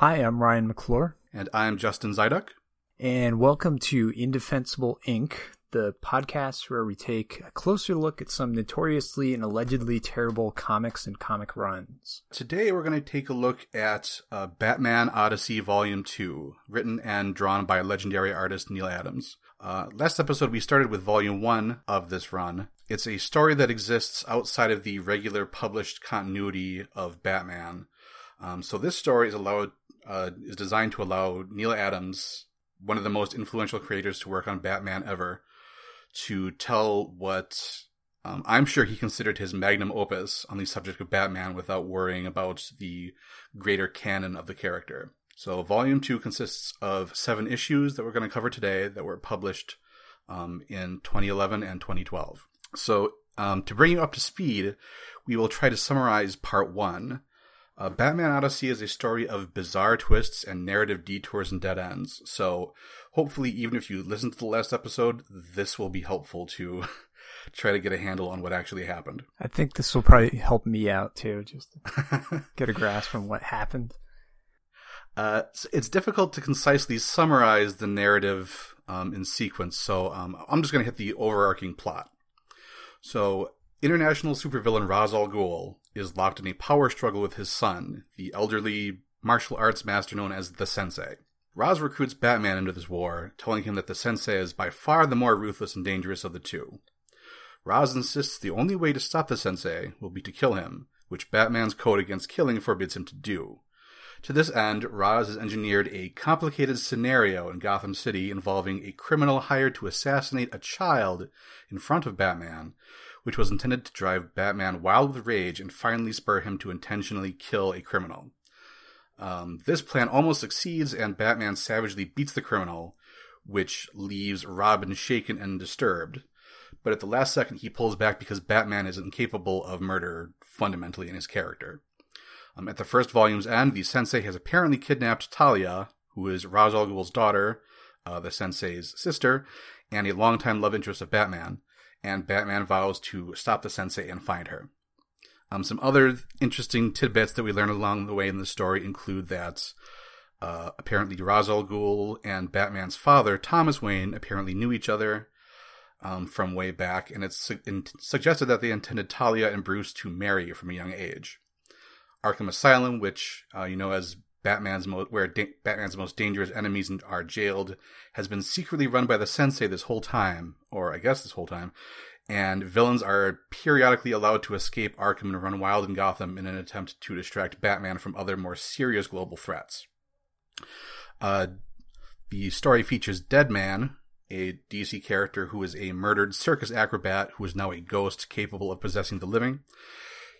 Hi, I'm Ryan McClure. And I'm Justin Zyduk. And welcome to Indefensible Inc., the podcast where we take a closer look at some notoriously and allegedly terrible comics and comic runs. Today we're going to take a look at uh, Batman Odyssey Volume 2, written and drawn by legendary artist Neal Adams. Uh, last episode we started with Volume 1 of this run. It's a story that exists outside of the regular published continuity of Batman. Um, so this story is allowed uh, is designed to allow Neal Adams, one of the most influential creators to work on Batman ever, to tell what um, I'm sure he considered his magnum opus on the subject of Batman without worrying about the greater canon of the character. So, Volume 2 consists of seven issues that we're going to cover today that were published um, in 2011 and 2012. So, um, to bring you up to speed, we will try to summarize Part 1 uh, Batman Odyssey is a story of bizarre twists and narrative detours and dead ends. So, hopefully, even if you listen to the last episode, this will be helpful to try to get a handle on what actually happened. I think this will probably help me out too, just to get a grasp on what happened. Uh, it's difficult to concisely summarize the narrative um, in sequence, so um, I'm just going to hit the overarching plot. So, international supervillain Ra's al Ghul is locked in a power struggle with his son, the elderly martial arts master known as the Sensei. Ra's recruits Batman into this war, telling him that the Sensei is by far the more ruthless and dangerous of the two. Ra's insists the only way to stop the Sensei will be to kill him, which Batman's code against killing forbids him to do. To this end, Ra's has engineered a complicated scenario in Gotham City involving a criminal hired to assassinate a child in front of Batman, which was intended to drive Batman wild with rage and finally spur him to intentionally kill a criminal. Um, this plan almost succeeds, and Batman savagely beats the criminal, which leaves Robin shaken and disturbed. But at the last second, he pulls back because Batman is incapable of murder fundamentally in his character. Um, at the first volume's end, the sensei has apparently kidnapped Talia, who is Ra's al Ghul's daughter, uh, the sensei's sister, and a longtime love interest of Batman and Batman vows to stop the sensei and find her. Um, some other interesting tidbits that we learn along the way in the story include that uh, apparently Ra's al Ghul and Batman's father, Thomas Wayne, apparently knew each other um, from way back, and it's su- in- suggested that they intended Talia and Bruce to marry from a young age. Arkham Asylum, which uh, you know as Batman's mo- where da- Batman's most dangerous enemies are jailed has been secretly run by the Sensei this whole time, or I guess this whole time, and villains are periodically allowed to escape Arkham and run wild in Gotham in an attempt to distract Batman from other more serious global threats. Uh, the story features Deadman, a DC character who is a murdered circus acrobat who is now a ghost capable of possessing the living.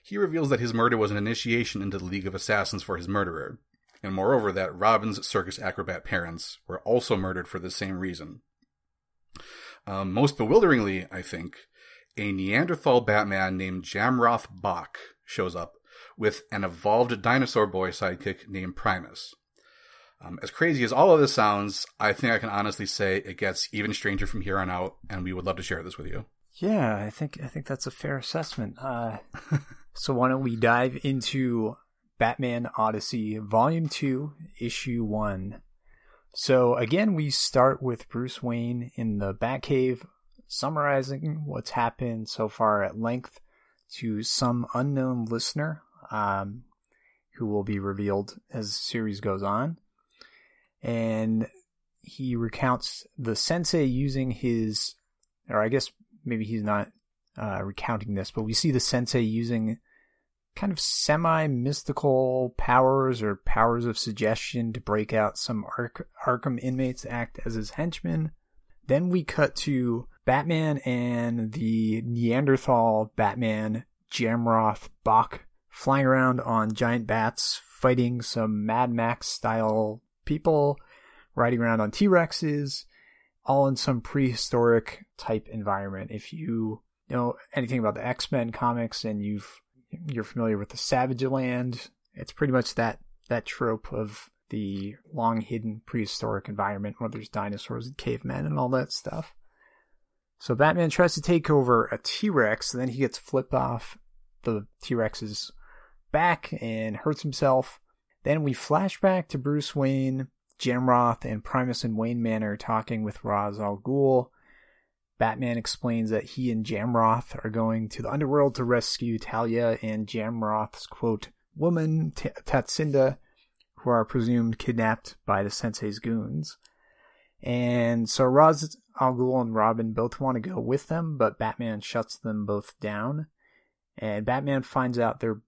He reveals that his murder was an initiation into the League of Assassins for his murderer and moreover that Robin's circus acrobat parents were also murdered for the same reason. Um, most bewilderingly, I think, a Neanderthal Batman named Jamroth Bach shows up with an evolved dinosaur boy sidekick named Primus. Um, as crazy as all of this sounds, I think I can honestly say it gets even stranger from here on out, and we would love to share this with you. Yeah, I think I think that's a fair assessment. Uh, so why don't we dive into Batman Odyssey, Volume 2, Issue 1. So, again, we start with Bruce Wayne in the Batcave, summarizing what's happened so far at length to some unknown listener um, who will be revealed as the series goes on. And he recounts the sensei using his, or I guess maybe he's not uh, recounting this, but we see the sensei using kind of semi mystical powers or powers of suggestion to break out some Ark- Arkham inmates act as his henchmen. Then we cut to Batman and the Neanderthal Batman Jamroth Bach flying around on giant bats, fighting some Mad Max style people, riding around on T Rexes, all in some prehistoric type environment. If you know anything about the X Men comics and you've you're familiar with the Savage Land. It's pretty much that that trope of the long hidden prehistoric environment where there's dinosaurs and cavemen and all that stuff. So Batman tries to take over a T-Rex, and then he gets flipped off the T-Rex's back and hurts himself. Then we flash back to Bruce Wayne, Jamroth, and Primus and Wayne Manor talking with Ra's al Ghul. Batman explains that he and Jamroth are going to the underworld to rescue Talia and Jamroth's quote woman T- Tatsinda, who are presumed kidnapped by the Sensei's goons. And so Ra's al Ghul and Robin both want to go with them, but Batman shuts them both down. And Batman finds out they're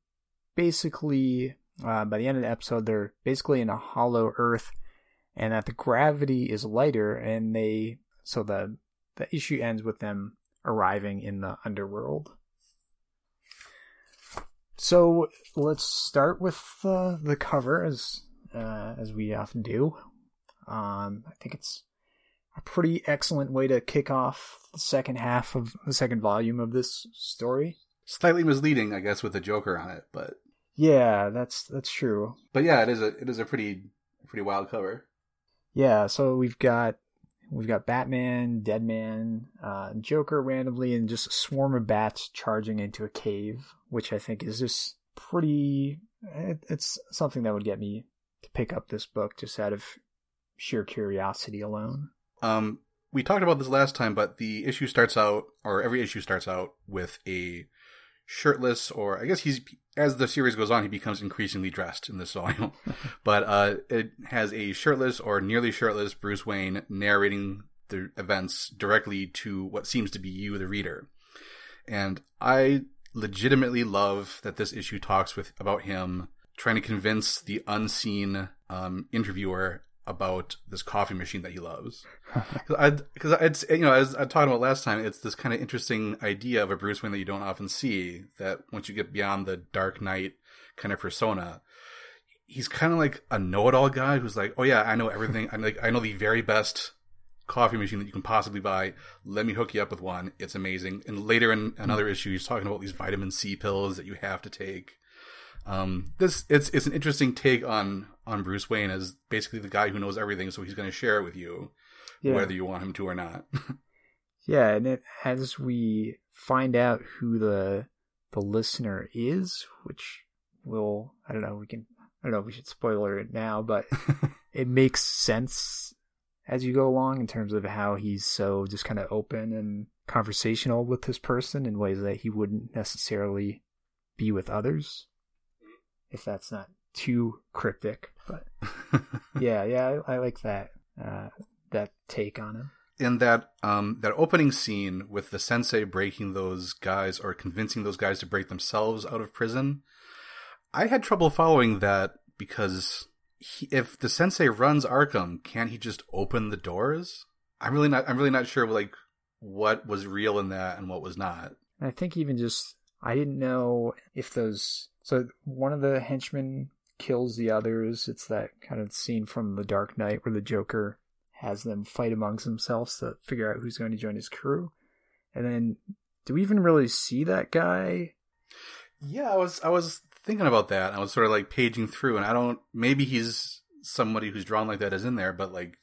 basically, uh, by the end of the episode, they're basically in a hollow Earth, and that the gravity is lighter, and they so the the issue ends with them arriving in the underworld. So let's start with uh, the cover, as uh, as we often do. Um, I think it's a pretty excellent way to kick off the second half of the second volume of this story. Slightly misleading, I guess, with the Joker on it, but yeah, that's that's true. But yeah, it is a it is a pretty pretty wild cover. Yeah, so we've got we've got Batman, Deadman, uh, Joker randomly, and just a swarm of bats charging into a cave, which I think is just pretty. It, it's something that would get me to pick up this book just out of sheer curiosity alone. Um, we talked about this last time, but the issue starts out, or every issue starts out with a shirtless, or I guess he's as the series goes on, he becomes increasingly dressed in this volume. but uh, it has a shirtless or nearly shirtless Bruce Wayne narrating the events directly to what seems to be you, the reader. And I legitimately love that this issue talks with about him trying to convince the unseen um, interviewer about this coffee machine that he loves. Because it's you know as I talked about last time, it's this kind of interesting idea of a Bruce Wayne that you don't often see. That once you get beyond the Dark Knight kind of persona, he's kind of like a know-it-all guy who's like, oh yeah, I know everything. I'm like I know the very best coffee machine that you can possibly buy. Let me hook you up with one. It's amazing. And later in another mm-hmm. issue, he's talking about these vitamin C pills that you have to take. Um, this it's it's an interesting take on on Bruce Wayne as basically the guy who knows everything, so he's going to share it with you, yeah. whether you want him to or not. yeah, and it, as we find out who the the listener is, which will I don't know we can I don't know if we should spoiler it now, but it makes sense as you go along in terms of how he's so just kind of open and conversational with this person in ways that he wouldn't necessarily be with others. If that's not too cryptic, but yeah, yeah, I, I like that uh, that take on him. In that um, that opening scene with the sensei breaking those guys or convincing those guys to break themselves out of prison, I had trouble following that because he, if the sensei runs Arkham, can't he just open the doors? I'm really not. I'm really not sure like what was real in that and what was not. I think even just I didn't know if those. So one of the henchmen kills the others. It's that kind of scene from The Dark Knight where the Joker has them fight amongst themselves to figure out who's going to join his crew. And then, do we even really see that guy? Yeah, I was I was thinking about that. I was sort of like paging through, and I don't. Maybe he's somebody who's drawn like that is in there, but like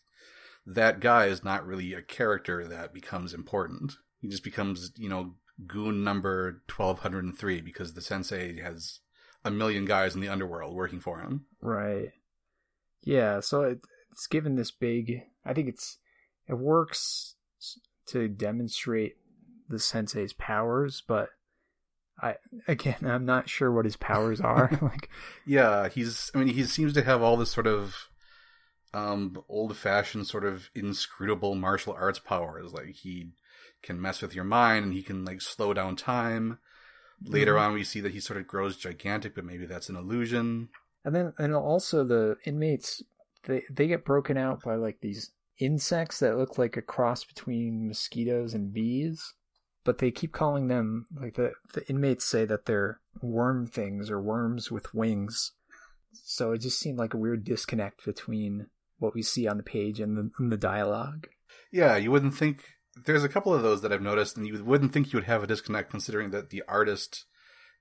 that guy is not really a character that becomes important. He just becomes, you know, goon number twelve hundred and three because the sensei has a million guys in the underworld working for him. Right. Yeah, so it, it's given this big. I think it's it works to demonstrate the sensei's powers, but I again I'm not sure what his powers are. like, yeah, he's. I mean, he seems to have all this sort of um, old-fashioned, sort of inscrutable martial arts powers. Like he can mess with your mind, and he can like slow down time. Later mm-hmm. on, we see that he sort of grows gigantic, but maybe that's an illusion. And then, and also the inmates, they they get broken out by like these insects that look like a cross between mosquitoes and bees, but they keep calling them like the the inmates say that they're worm things or worms with wings. So it just seemed like a weird disconnect between what we see on the page and the, and the dialogue. Yeah, you wouldn't think there's a couple of those that I've noticed, and you wouldn't think you would have a disconnect considering that the artist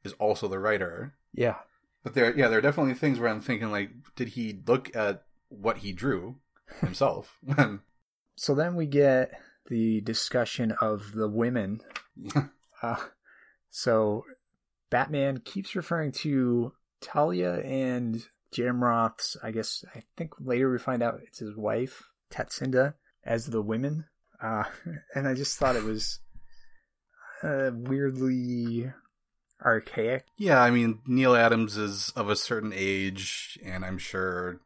is also the writer. Yeah. But there, yeah, there are definitely things where I'm thinking, like, did he look at what he drew himself? so then we get the discussion of the women. uh, so Batman keeps referring to Talia and Jamroth's, I guess, I think later we find out it's his wife, Tatsinda, as the women. Uh, and I just thought it was uh, weirdly archaic. Yeah, I mean, Neal Adams is of a certain age, and I'm sure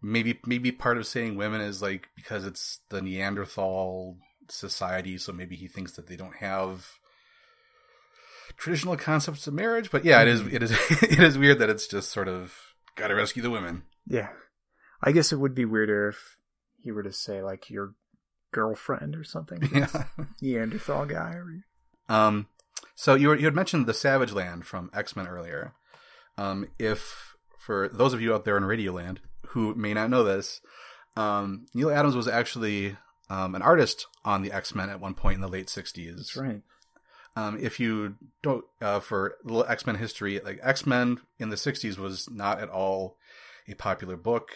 maybe maybe part of saying women is like because it's the Neanderthal society, so maybe he thinks that they don't have traditional concepts of marriage. But yeah, it is it is it is weird that it's just sort of gotta rescue the women. Yeah. I guess it would be weirder if he were to say like your girlfriend or something. Yeah. Neanderthal guy or Um, so you were, you had mentioned the Savage Land from X Men earlier. Um, if for those of you out there in Radioland who may not know this, um, Neal Adams was actually um, an artist on the X Men at one point in the late '60s. That's right. Um, if you don't, uh, for little X Men history, like X Men in the '60s was not at all a popular book.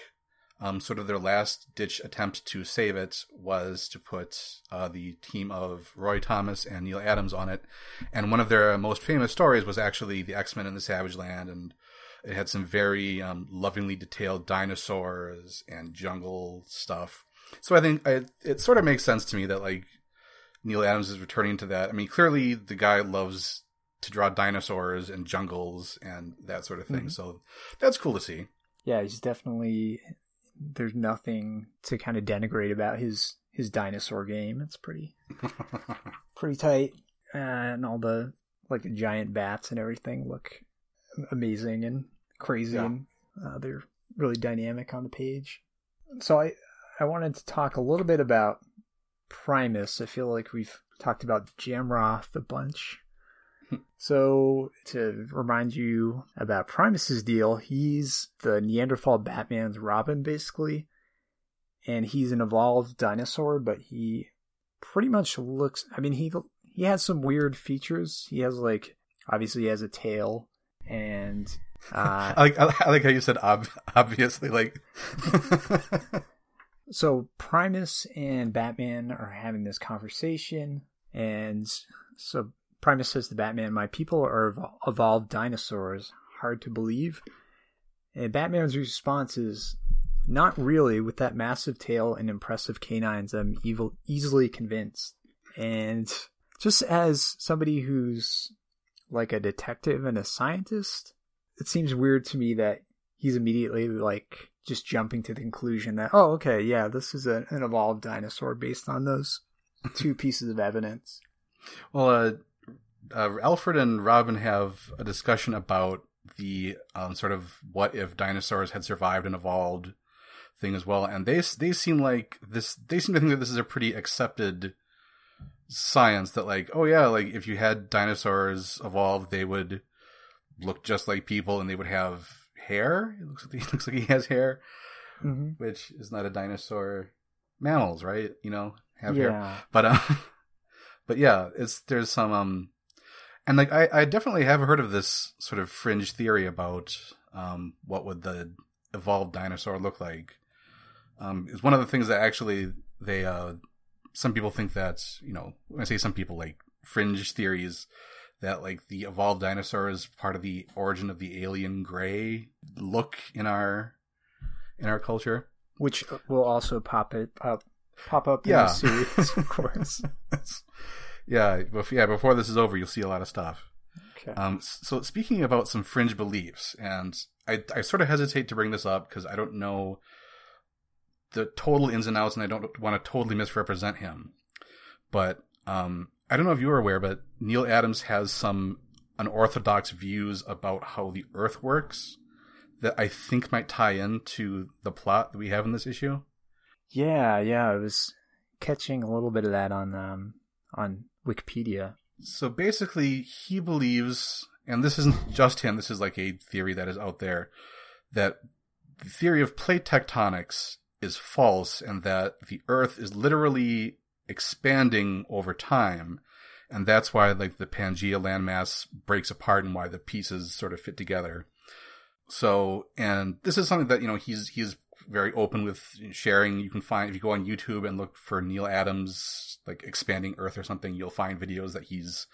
Um, sort of their last ditch attempt to save it was to put uh, the team of Roy Thomas and Neal Adams on it. And one of their most famous stories was actually the X Men in the Savage Land. And it had some very um, lovingly detailed dinosaurs and jungle stuff. So I think I, it sort of makes sense to me that like Neal Adams is returning to that. I mean, clearly the guy loves to draw dinosaurs and jungles and that sort of thing. Mhm. So that's cool to see. Yeah, he's definitely there's nothing to kind of denigrate about his his dinosaur game. It's pretty pretty tight, uh, and all the like the giant bats and everything look amazing and crazy, Yeah. and uh, they're really dynamic on the page. So I I wanted to talk a little bit about Primus. I feel like we've talked about Jamroth a bunch. So, to remind you about Primus's deal, he's the Neanderthal Batman's Robin, basically. And he's an evolved dinosaur, but he pretty much looks. I mean, he he has some weird features. He has like obviously he has a tail, and uh, I like I like how you said ob- obviously like so Primus and Batman are having this conversation, and so Primus says to Batman, "My people are evolved dinosaurs. Hard to believe." And Batman's response is, "Not really. With that massive tail and impressive canines, I'm evil- easily convinced." And just as somebody who's like a detective and a scientist, it seems weird to me that he's immediately like just jumping to the conclusion that oh okay yeah this is a, an evolved dinosaur based on those two pieces of evidence well uh, uh, Alfred and Robin have a discussion about the um, sort of what if dinosaurs had survived and evolved thing as well, and they they seem like this. They seem to think that this is a pretty accepted science that like oh yeah like if you had dinosaurs evolve they would look just like people and they would have hair. It looks like he looks like he has hair mm-hmm. which is not a dinosaur. Mammals right? You know have hair. But uh, but yeah, it's there's some um, and like I I definitely have heard of this sort of fringe theory about um what would the evolved dinosaur look like. Um, is one of the things that actually they uh some people think that you know when I say some people like fringe theories that like the evolved dinosaur is part of the origin of the alien gray look in our in our culture. which will also pop it up pop up Yeah. in the series of course yeah, yeah. Before this is over, you'll see a lot of stuff. okay Um, so speaking about some fringe beliefs, and I, I sort of hesitate to bring this up because I don't know the total ins and outs, and I don't want to totally misrepresent him. But um, I don't know if you were aware, but Neal Adams has some unorthodox views about how the Earth works that I think might tie into the plot that we have in this issue. yeah yeah i was catching a little bit of that on um on wikipedia So basically, he believes, and this isn't just him, this is like a theory that is out there, that the theory of plate tectonics is false and that the Earth is literally expanding over time. And that's why like the Pangea landmass breaks apart and why the pieces sort of fit together. So, and this is something that, you know, he's, he's very open with sharing. You can find, if you go on YouTube and look for Neal Adams, like expanding Earth or something, you'll find videos that he's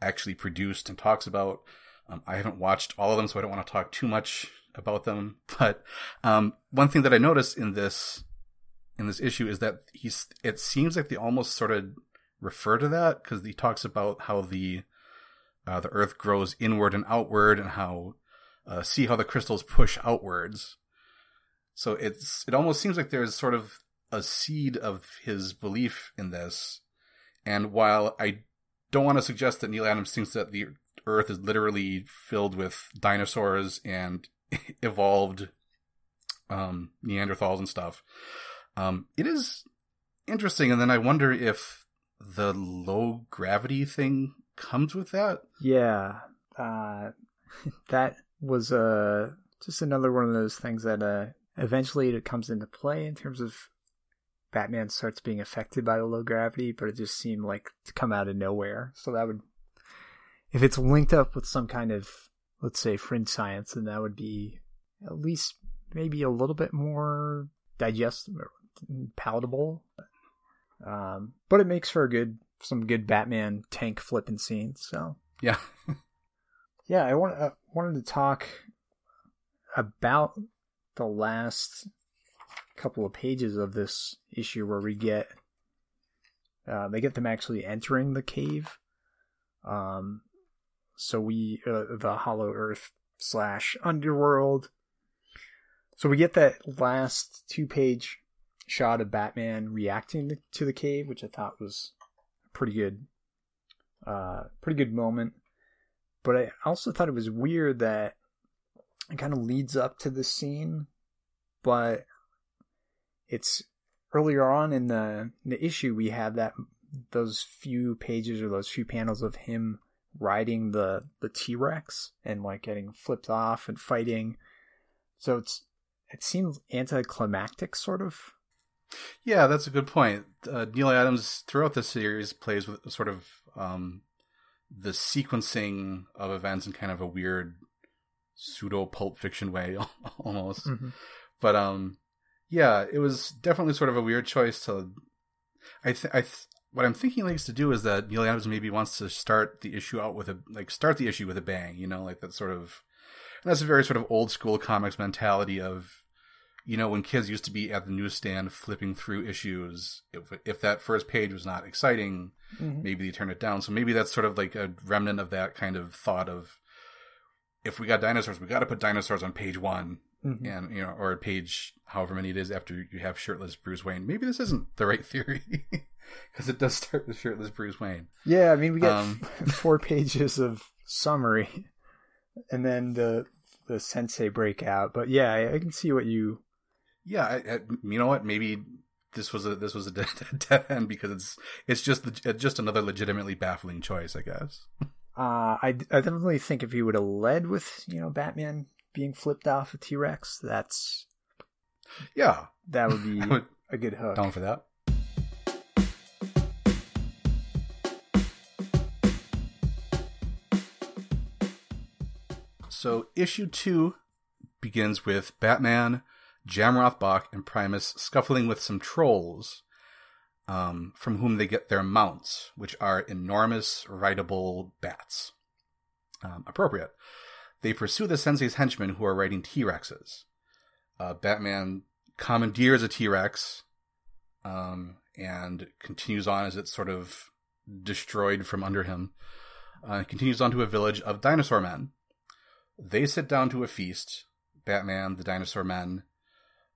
actually produced and talks about. Um, I haven't watched all of them, so I don't want to talk too much about them. But um, one thing that I noticed in this in this issue is that he's. It seems like they almost sort of refer to that because he talks about how the uh, the Earth grows inward and outward, and how uh, see how the crystals push outwards. So it's it almost seems like there's sort of a seed of his belief in this. And while I don't want to suggest that Neal Adams thinks that the Earth is literally filled with dinosaurs and evolved um, Neanderthals and stuff, um, it is interesting. And then I wonder if the low gravity thing comes with that. Yeah, uh, that was uh, just another one of those things that uh, eventually it comes into play in terms of Batman starts being affected by the low gravity, but it just seemed like to come out of nowhere. So that would, if it's linked up with some kind of, let's say, fringe science, then that would be at least maybe a little bit more digestible, palatable. Um, but it makes for a good, some good Batman tank flipping scenes. So yeah, yeah. I want, uh, wanted to talk about the last couple of pages of this issue where we get uh, they get them actually entering the cave. Um, so we uh, the Hollow Earth slash Underworld. So we get that last two page shot of Batman reacting to the cave, which I thought was pretty good, uh, pretty good moment. But I also thought it was weird that it kind of leads up to this scene, but it's earlier on in the the issue we have that those few pages or those few panels of him riding the the T-Rex and like getting flipped off and fighting. So it's it seems anticlimactic sort of. Yeah, that's a good point. Uh, Neal Adams throughout the series plays with sort of um, the sequencing of events in kind of a weird pseudo pulp fiction way almost. Mm-hmm. But um yeah, it was definitely sort of a weird choice to. I th- I th- what I'm thinking likes to do is that Neal Adams maybe wants to start the issue out with a like start the issue with a bang, you know, like that sort of. And that's a very sort of old school comics mentality of, you know, when kids used to be at the newsstand flipping through issues. If if that first page was not exciting, mm-hmm. maybe they turn it down. So maybe that's sort of like a remnant of that kind of thought of. If we got dinosaurs, we got to put dinosaurs on page one, mm-hmm. and you know, or page however many it is after you have shirtless Bruce Wayne. Maybe this isn't the right theory because it does start with shirtless Bruce Wayne. Yeah, I mean, we get um, four pages of summary, and then the the sensei breakout. But yeah, I, I can see what you. Yeah, I, I, you know what? Maybe this was a this was a dead, dead end because it's it's just just another legitimately baffling choice, I guess. Uh, I, I definitely think if he would have led with you know Batman being flipped off a T Rex, that's yeah, that would be would, a good hook. Down for that. So issue two begins with Batman, Jamroth Bach, and Primus scuffling with some trolls, um, from whom they get their mounts, which are enormous rideable bats. Um, appropriate. They pursue the Sensei's henchmen who are riding T Rexes. Uh, Batman commandeers a T Rex um, and continues on as it's sort of destroyed from under him. Uh, continues on to a village of dinosaur men. They sit down to a feast Batman, the dinosaur men,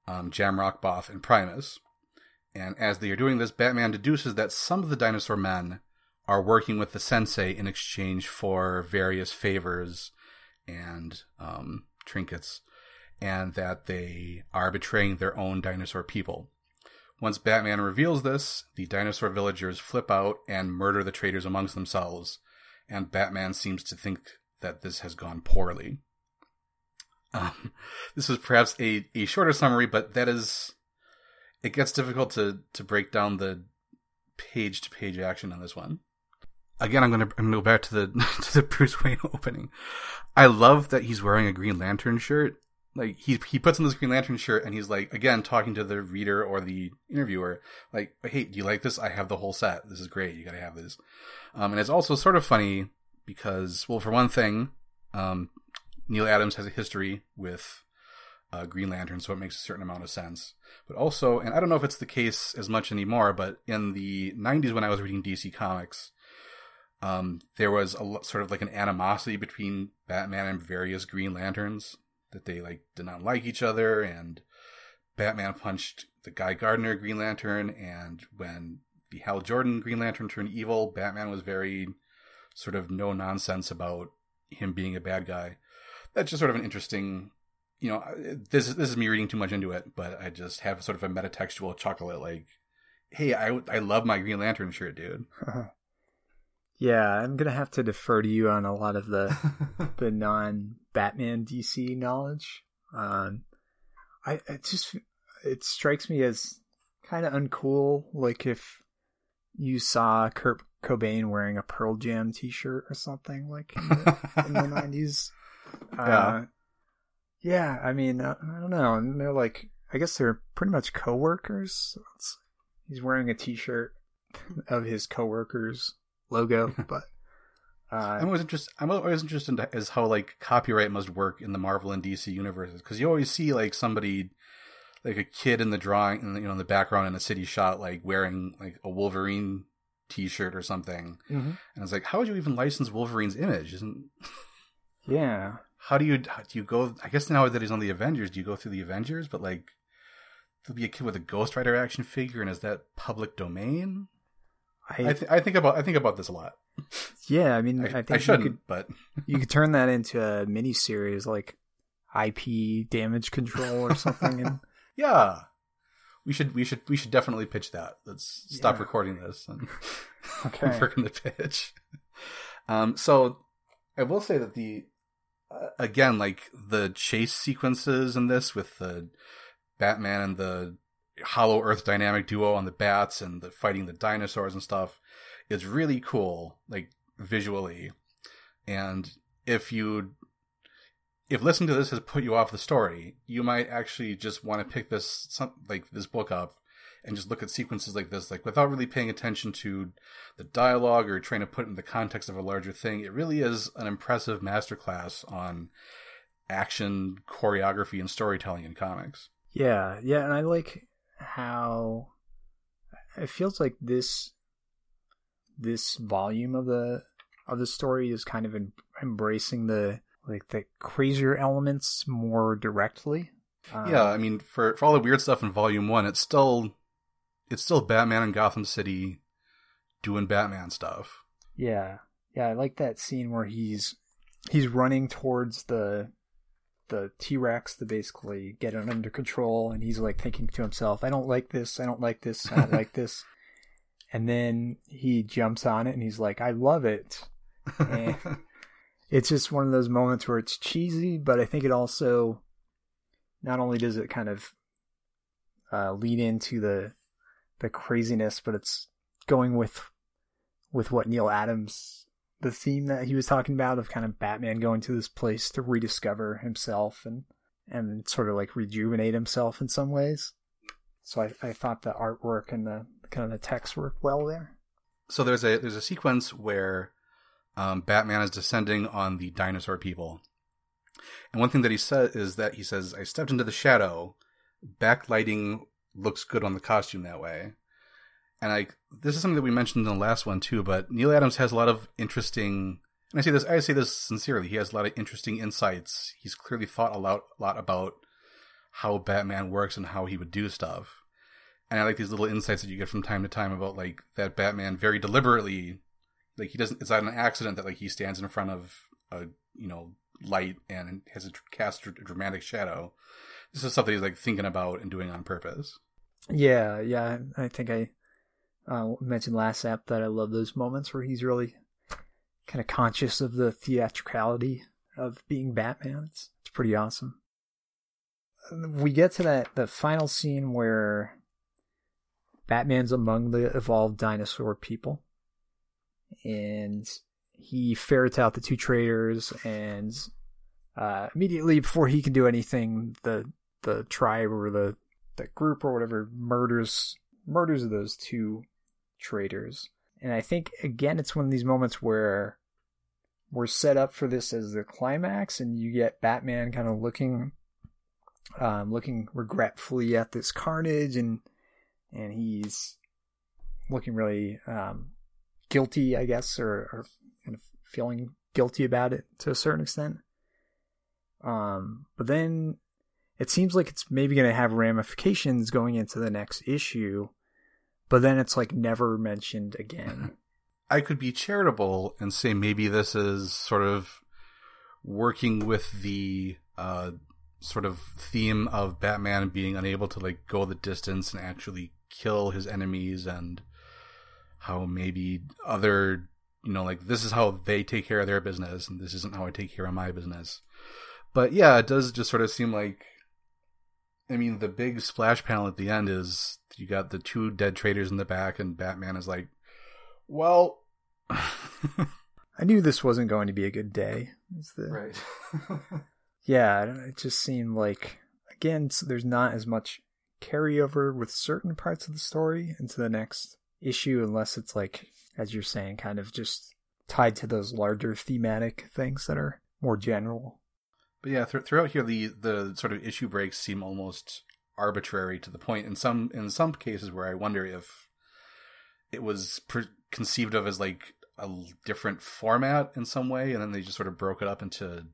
um, Jamroth Bach, and Primus. And as they are doing this, Batman deduces that some of the dinosaur men are working with the sensei in exchange for various favors and um, trinkets and that they are betraying their own dinosaur people. Once Batman reveals this, the dinosaur villagers flip out and murder the traitors amongst themselves, and Batman seems to think that this has gone poorly. Um, this is perhaps a, a shorter summary, but that is. It gets difficult to, to break down the page to page action on this one. Again, I'm gonna I'm gonna go back to the to the Bruce Wayne opening. I love that he's wearing a Green Lantern shirt. Like he he puts on this Green Lantern shirt and he's like again talking to the reader or the interviewer like hey do you like this? I have the whole set. This is great. You got to have this. Um, and it's also sort of funny because well for one thing um, Neal Adams has a history with uh, Green Lantern, so it makes a certain amount of sense. But also, and I don't know if it's the case as much anymore, but in the 90s when I was reading DC Comics, um, there was a sort of like an animosity between Batman and various Green Lanterns that they like did not like each other, and Batman punched the Guy Gardner Green Lantern, and when the Hal Jordan Green Lantern turned evil, Batman was very sort of no nonsense about him being a bad guy. That's just sort of an interesting, you know, this is this is me reading too much into it, but I just have sort of a metatextual chuckle at like, hey, I I love my Green Lantern shirt, dude. yeah, I'm gonna have to defer to you on a lot of the the non Batman DC knowledge. Um, I it just it strikes me as kind of uncool. Like if you saw Kurt Cobain wearing a Pearl Jam T-shirt or something like in the, in the 90s. Yeah. Uh, yeah, I mean, uh, I don't know. And they're like, I guess they're pretty much coworkers. It's- he's wearing a T-shirt of his coworkers logo, but uh, I'm always interested. I'm always interested in as how like copyright must work in the Marvel and DC universes because you always see like somebody, like a kid in the drawing, in the, you know, in the background in a city shot, like wearing like a Wolverine T-shirt or something, Mhm. and it's like, how would you even license Wolverine's image? Isn't yeah, how do you how do you go? I guess now that he's on the Avengers, do you go through the Avengers? But like, there'll be a kid with a Ghost Rider action figure, and is that public domain? I, I, th- I think about I think about this a lot. yeah, I mean, I, I, think I you shouldn't, could but you could turn that into a mini series like IP damage control or something, and Yeah. We should we should we should definitely pitch that. Let's stop recording this and Okay. work on the pitch. Um so I will say that the again like the chase sequences in this with the Batman and the Hollow Earth dynamic duo on the bats and the fighting the dinosaurs and stuff is really cool like visually. And if you if listening to this has put you off the story, you might actually just want to pick this some, like this book up and just look at sequences like this, like without really paying attention to the dialogue or trying to put it in the context of a larger thing. It really is an impressive masterclass on action, choreography, and storytelling in comics. Yeah, yeah, and I like how it feels like this this volume of the of the story is kind of em- embracing the like the crazier elements more directly. Um, yeah, I mean, for for all the weird stuff in Volume One, it's still it's still Batman in Gotham City doing Batman stuff. yeah, yeah. I like that scene where he's he's running towards the the T Rex to basically get it under control, and he's like thinking to himself, "I don't like this. I don't like this. I don't like this." And then he jumps on it, and he's like, "I love it." It's just one of those moments where it's cheesy, but I think it also not only does it kind of uh, lead into the the craziness, but it's going with with what Neal Adams the theme that he was talking about of kind of Batman going to this place to rediscover himself and and sort of like rejuvenate himself in some ways. So I, I thought the artwork and the kind of the text worked well there. so there's a there's a sequence where um, Batman is descending on the dinosaur people, and one thing that he says is that he says, "I stepped into the shadow. Backlighting looks good on the costume that way." And I this is something that we mentioned in the last one too. But Neal Adams has a lot of interesting, and I say this I say this sincerely. He has a lot of interesting insights. He's clearly thought a lot a lot about how Batman works and how he would do stuff. And I like these little insights that you get from time to time about like that Batman very deliberately, like he doesn't. It's not an accident that like he stands in front of a you know light and has a cast a dramatic shadow. This is something he's like thinking about and doing on purpose. Yeah, yeah. I think I uh, mentioned last app that I love those moments where he's really kind of conscious of the theatricality of being Batman. It's, it's pretty awesome. We get to that the final scene where Batman's among the evolved dinosaur people, and he ferrets out the two traitors, and uh, immediately before he can do anything, the the tribe or the the group or whatever murders murders those two traitors. And I think again it's one of these moments where we're set up for this as the climax and you get Batman kind of looking um, looking regretfully at this carnage, and and he's looking really um, guilty, I guess, or, or kind of feeling guilty about it to a certain extent. Um, but then it seems like it's maybe going to have ramifications going into the next issue, but then it's like never mentioned again. I could be charitable and say maybe this is sort of working with the uh, sort of theme of Batman being unable to like go the distance and actually kill his enemies and how maybe other you know like this is how they take care of their business and this isn't how I take care of my business. But yeah, it does just sort of seem like I mean the big splash panel at the end is you got the two dead traitors in the back and Batman is like well I knew this wasn't going to be a good day. The... Right. yeah, it just seemed like again, so there's not as much carryover with certain parts of the story into the next issue, unless it's like, as you're saying, kind of just tied to those larger thematic things that are more general. But yeah, th- throughout here, the the sort of issue breaks seem almost arbitrary to the point. In some in some cases, where I wonder if it was pre- conceived of as like a different format in some way, and then they just sort of broke it up into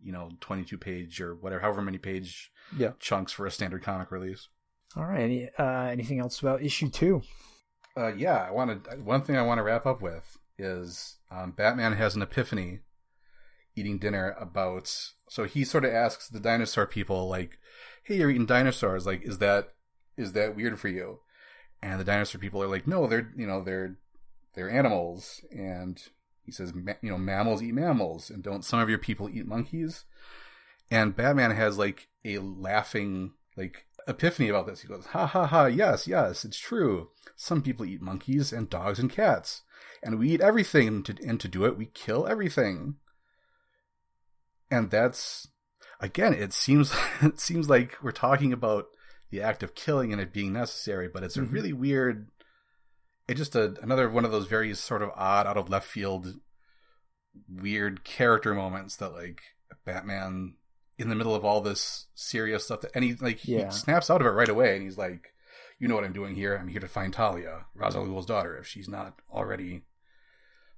you know 22 page or whatever, however many page yeah. chunks for a standard comic release. All right. Any, uh, anything else about issue two? Uh, yeah, I wanted one thing I want to wrap up with is um, Batman has an epiphany eating dinner about. So he sort of asks the dinosaur people, like, "Hey, you're eating dinosaurs. Like, is that is that weird for you?" And the dinosaur people are like, "No, they're you know they're they're animals." And he says, "You know, mammals eat mammals, and don't some of your people eat monkeys?" And Batman has like a laughing like epiphany about this. He goes, "Ha ha ha! Yes, yes, it's true. Some people eat monkeys and dogs and cats, and we eat everything. And to, and to do it, we kill everything." And that's again, it seems it seems like we're talking about the act of killing and it being necessary, but it's a mm-hmm. really weird. It's just a, another one of those very sort of odd, out of left field, weird character moments that like Batman in the middle of all this serious stuff that, and he like yeah. he snaps out of it right away and he's like you know what i'm doing here i'm here to find talia Ra's al Ghul's daughter if she's not already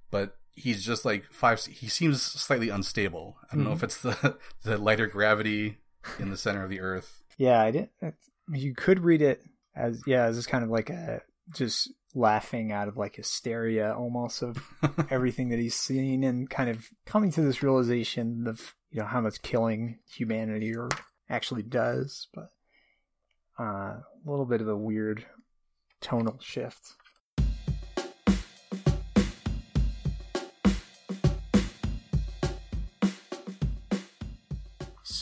but he's just like five he seems slightly unstable. I don't mm-hmm. know if it's the the lighter gravity in the center of the earth. Yeah i didn't you could read it as yeah as just kind of like a just laughing out of like hysteria almost of everything that he's seen and kind of coming to this realization of you know how much killing humanity or actually does but uh, a little bit of a weird tonal shift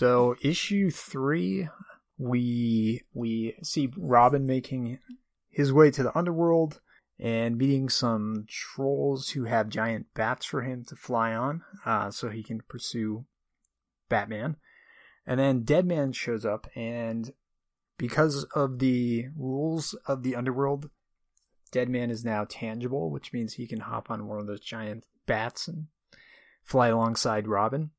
so issue 3 we we see Robin making his way to the underworld and meeting some trolls who have giant bats for him to fly on uh, so he can pursue Batman. And then Deadman shows up, and because of the rules of the underworld, Deadman is now tangible, which means he can hop on one of those giant bats and fly alongside Robin.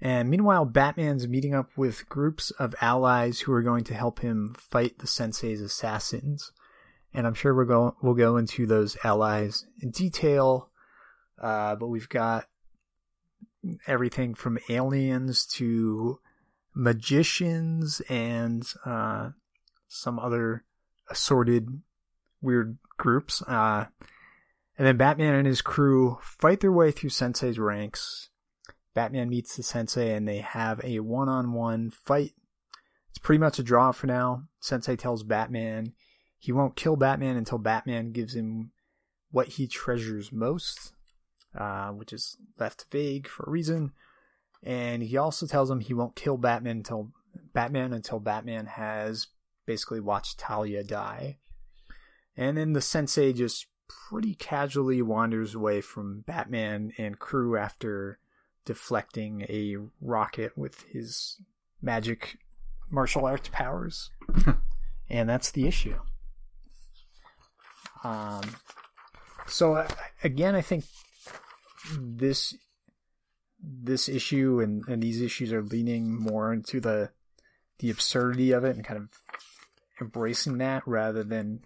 And meanwhile, Batman's meeting up with groups of allies who are going to help him fight the Sensei's assassins. And I'm sure we'll go we'll go into those allies in detail. Uh, but we've got everything from aliens to magicians and uh, some other assorted weird groups. Uh, and then Batman and his crew fight their way through Sensei's ranks Batman meets the sensei and they have a one on one fight. It's pretty much a draw for now. Sensei tells Batman he won't kill Batman until Batman gives him what he treasures most, uh, which is left vague for a reason. And he also tells him he won't kill Batman until Batman until Batman has basically watched Talia die. And then the sensei just pretty casually wanders away from Batman and crew after deflecting a rocket with his magic martial arts powers. and that's the issue. Um, so uh, again, I think this this issue and, and these issues are leaning more into the the absurdity of it and kind of embracing that rather than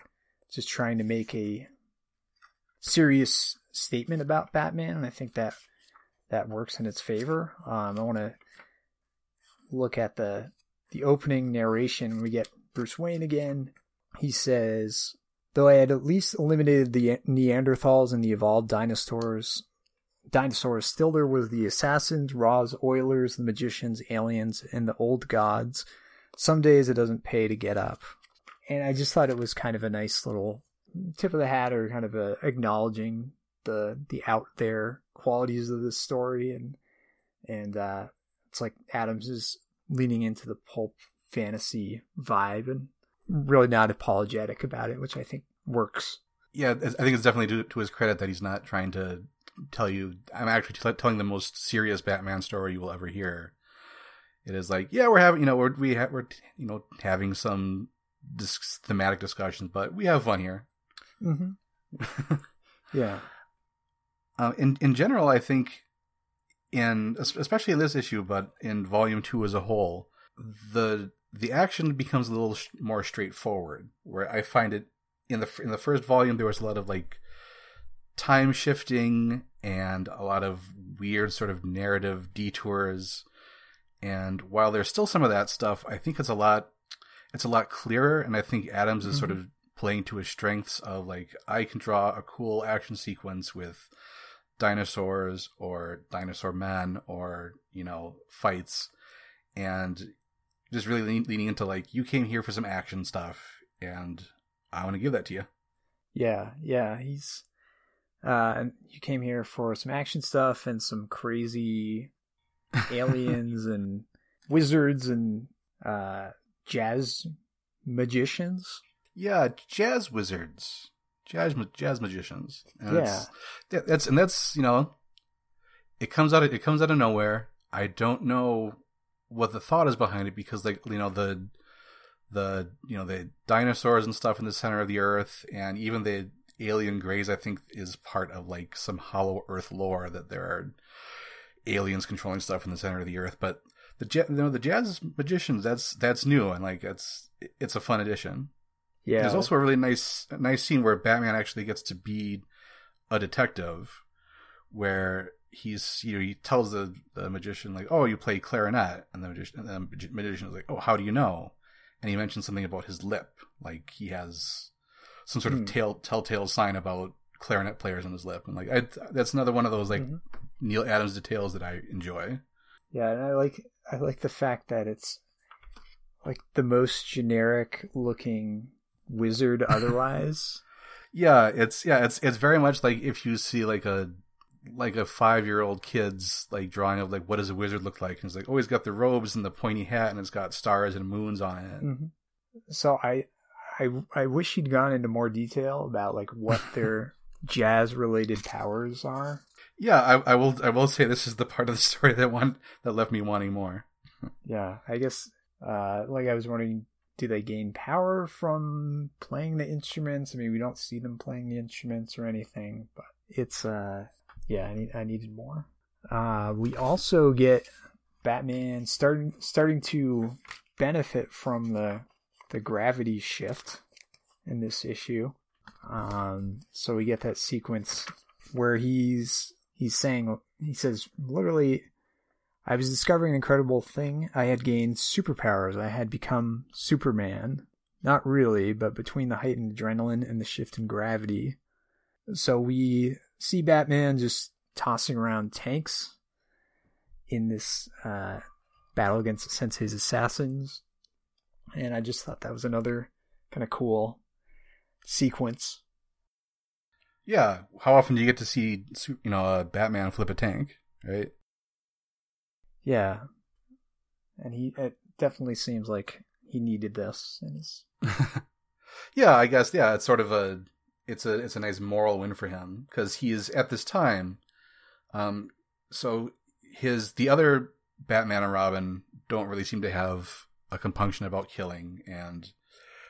just trying to make a serious statement about Batman. And I think that that works in its favor. Um, I want to look at the the opening narration. We get Bruce Wayne again. He says, "Though I had at least eliminated the Neanderthals and the evolved dinosaurs, dinosaurs, still there was the assassins, Ra's, Oilers, the magicians, aliens, and the old gods. Some days it doesn't pay to get up." And I just thought it was kind of a nice little tip of the hat, or kind of a acknowledging the the out there qualities of this story, and and uh, it's like Adams is leaning into the pulp fantasy vibe and really not apologetic about it, which I think works. Yeah, I think it's definitely to, to his credit that he's not trying to tell you. I'm actually t- telling the most serious Batman story you will ever hear. It is like, yeah, we're having, you know, we're we ha- we're you know having some dis- thematic discussions, but we have fun here. Mm-hmm. yeah. Uh, in in general, I think in especially in this issue, but in volume two as a whole, the the action becomes a little sh- more straightforward. Where I find it in the in the first volume, there was a lot of like time shifting and a lot of weird sort of narrative detours. And while there's still some of that stuff, I think it's a lot it's a lot clearer. And I think Adams is mm-hmm. sort of playing to his strengths of like I can draw a cool action sequence with dinosaurs or dinosaur men or you know fights and just really lean, leaning into like you came here for some action stuff and i want to give that to you. Yeah yeah he's uh and you came here for some action stuff and some crazy aliens and wizards and uh jazz magicians. Yeah jazz wizards jazz jazz magicians. And yeah, that's, that's and that's you know, it comes out of, it comes out of nowhere. I don't know what the thought is behind it because like you know the the you know the dinosaurs and stuff in the center of the earth and even the alien grays I think is part of like some hollow earth lore that there are aliens controlling stuff in the center of the earth but the you know the jazz magicians that's that's new and like it's it's a fun addition yeah. There's also a really nice nice scene where Batman actually gets to be a detective where he's you know he tells the, the magician like oh you play clarinet and the magician and the magician is like oh how do you know and he mentions something about his lip like he has some sort of hmm. tail telltale sign about clarinet players on his lip and like I, that's another one of those like mm-hmm. Neal Adams details that I enjoy yeah and I like I like the fact that it's like the most generic looking wizard otherwise. yeah, it's yeah, it's it's very much like if you see like a like a five year old kid's like drawing of like what does a wizard look like, and it's like oh he's got the robes and the pointy hat and it's got stars and moons on it. Mm-hmm. So I I I wish he'd gone into more detail about like what their jazz related powers are. Yeah, I, I will I will say this is the part of the story that one that left me wanting more. yeah, I guess uh like I was wondering do they gain power from playing the instruments? I mean, we don't see them playing the instruments or anything, but it's uh, yeah, I, need, I needed more. Uh, we also get Batman starting starting to benefit from the the gravity shift in this issue. Um, so we get that sequence where he's he's saying he says literally I was discovering an incredible thing. I had gained superpowers. I had become Superman. Not really, but between the heightened adrenaline and the shift in gravity. So we see Batman just tossing around tanks in this uh, battle against Sensei's assassins. And I just thought that was another kind of cool sequence. Yeah, how often do you get to see you know a Batman flip a tank, right? Yeah, and he it definitely seems like he needed this in his. yeah, I guess yeah, it's sort of a it's a it's a nice moral win for him because he is at this time, um, so his the other Batman and Robin don't really seem to have a compunction about killing, and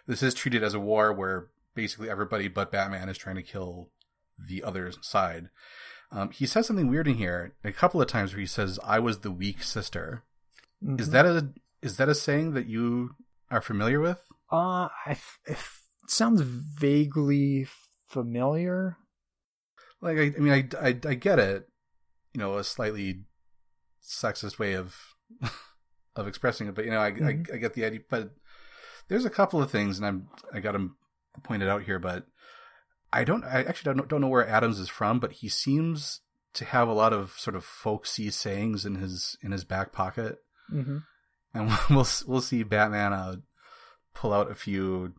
this is treated as a war where basically everybody but Batman is trying to kill the other side. Um, he says something weird in here a couple of times where he says, "I was the weak sister." Mm-hmm. Is that a is that a saying that you are familiar with? Uh, I f- it sounds vaguely familiar. Like, I, I mean, I, I, I get it. You know, a slightly sexist way of of expressing it, but you know, I, Mhm. I, I get the idea. But there's a couple of things, and I'm I got them pointed out here, but I don't. I actually don't don't know where Adams is from, but he seems to have a lot of sort of folksy sayings in his in his back pocket. Mm-hmm. and we'll we'll see Batman uh, pull out a few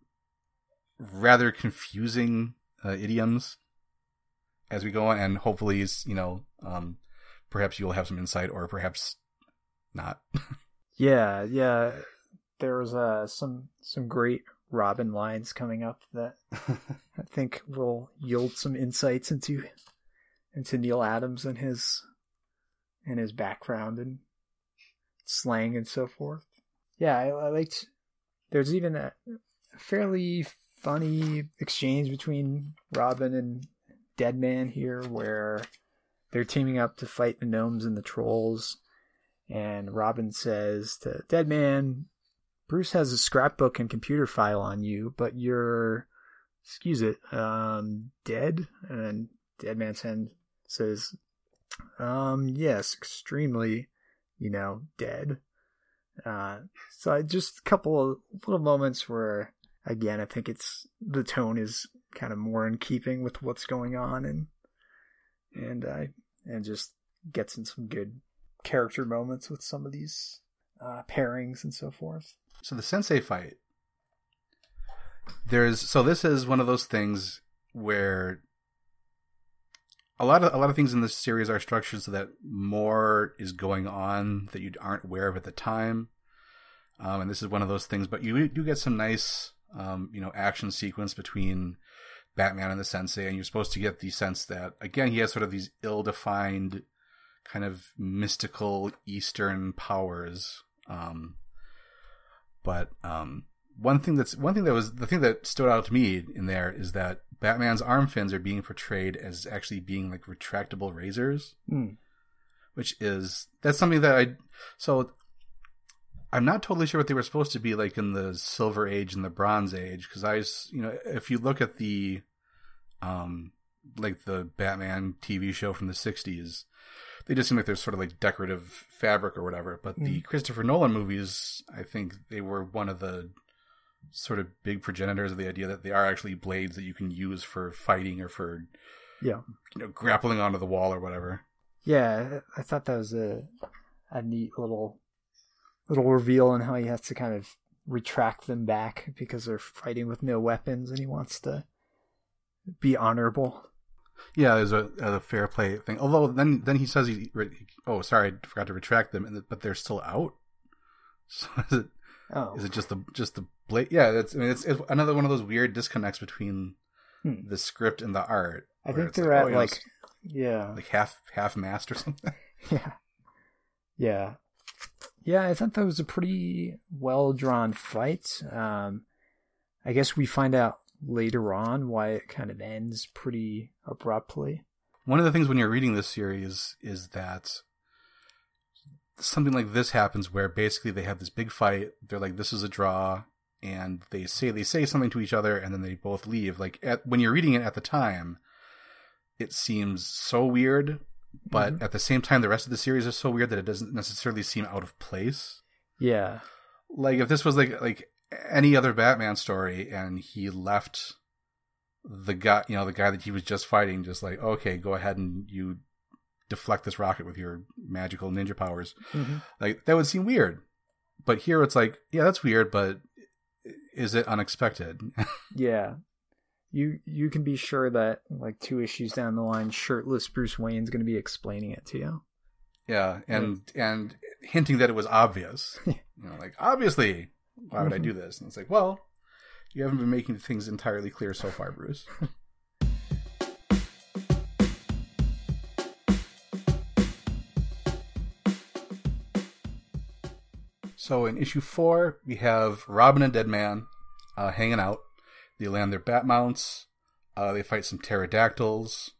rather confusing uh, idioms as we go on, and hopefully, you know, um, perhaps you'll have some insight, or perhaps not. Yeah, yeah. There was uh, some some great Robin lines coming up that I think will yield some insights into into Neal Adams and his and his background and slang and so forth. Yeah, I, I liked. There's even a fairly funny exchange between Robin and Deadman here, where they're teaming up to fight the gnomes and the trolls. And Robin says to Deadman, Bruce has a scrapbook and computer file on you, but you're, excuse it, um, dead? And Dead Man's Hand says, um, yes, extremely, you know, dead. Uh, so I, just a couple of little moments where, again, I think it's, the tone is kind of more in keeping with what's going on and, and I, and just gets in some good character moments with some of these uh, pairings and so forth. So the sensei fight. There's so this is one of those things where a lot of a lot of things in this series are structured so that more is going on that you aren't aware of at the time. Um, and this is one of those things, but you do get some nice, um, you know, action sequence between Batman and the Sensei, and you're supposed to get the sense that again he has sort of these ill-defined, kind of mystical Eastern powers. Um, but um, one thing that's one thing that was the thing that stood out to me in there is that Batman's arm fins are being portrayed as actually being like retractable razors, Mm. which is that's something that I so I'm not totally sure what they were supposed to be like in the Silver Age and the Bronze Age because I you know if you look at the um like the Batman TV show from the 60s they just seem like they're sort of like decorative fabric or whatever but the Mm. Christopher Nolan movies I think they were one of the sort of big progenitors of the idea that they are actually blades that you can use for fighting or for Yeah. you know grappling onto the wall or whatever Yeah, I thought that was a a neat little little reveal on how he has to kind of retract them back because they're fighting with no weapons and he wants to be honorable. Yeah, there's a, a fair play thing. Although then then he says he, oh sorry I forgot to retract them, and, but they're still out. So is it Oh. is it just the just the blade? Yeah, that's I mean it's, it's another one of those weird disconnects between Hmm. the script and the art. I think it's they're oh, at you know, like it's yeah. like half half mast or something. Yeah. Yeah. Yeah, I thought that was a pretty well drawn fight. Um I guess we find out later on why it kind of ends pretty abruptly. One of the things when you're reading this series is that something like this happens where basically they have this big fight. They're like, "This is a draw," and they say they say something to each other, and then they both leave. Like at, when you're reading it at the time, it seems so weird, but Mhm. at the same time, the rest of the series is so weird that it doesn't necessarily seem out of place. Yeah. Like if this was like like any other Batman story, and he left the guy, you know, the guy that he was just fighting, just like, okay, go ahead and you deflect this rocket with your magical ninja powers. hmm Like that would seem weird. But here it's like, yeah, that's weird, but is it unexpected? Yeah. You you can be sure that like two issues down the line, shirtless Bruce Wayne's going to be explaining it to you. yeah, and and hinting that it was obvious. you know, like obviously, why would I do this? And it's like, well, you haven't been making things entirely clear so far, Bruce. So in issue four, we have Robin and Deadman uh, hanging out. They land their bat mounts. Uh, they fight some pterodactyls.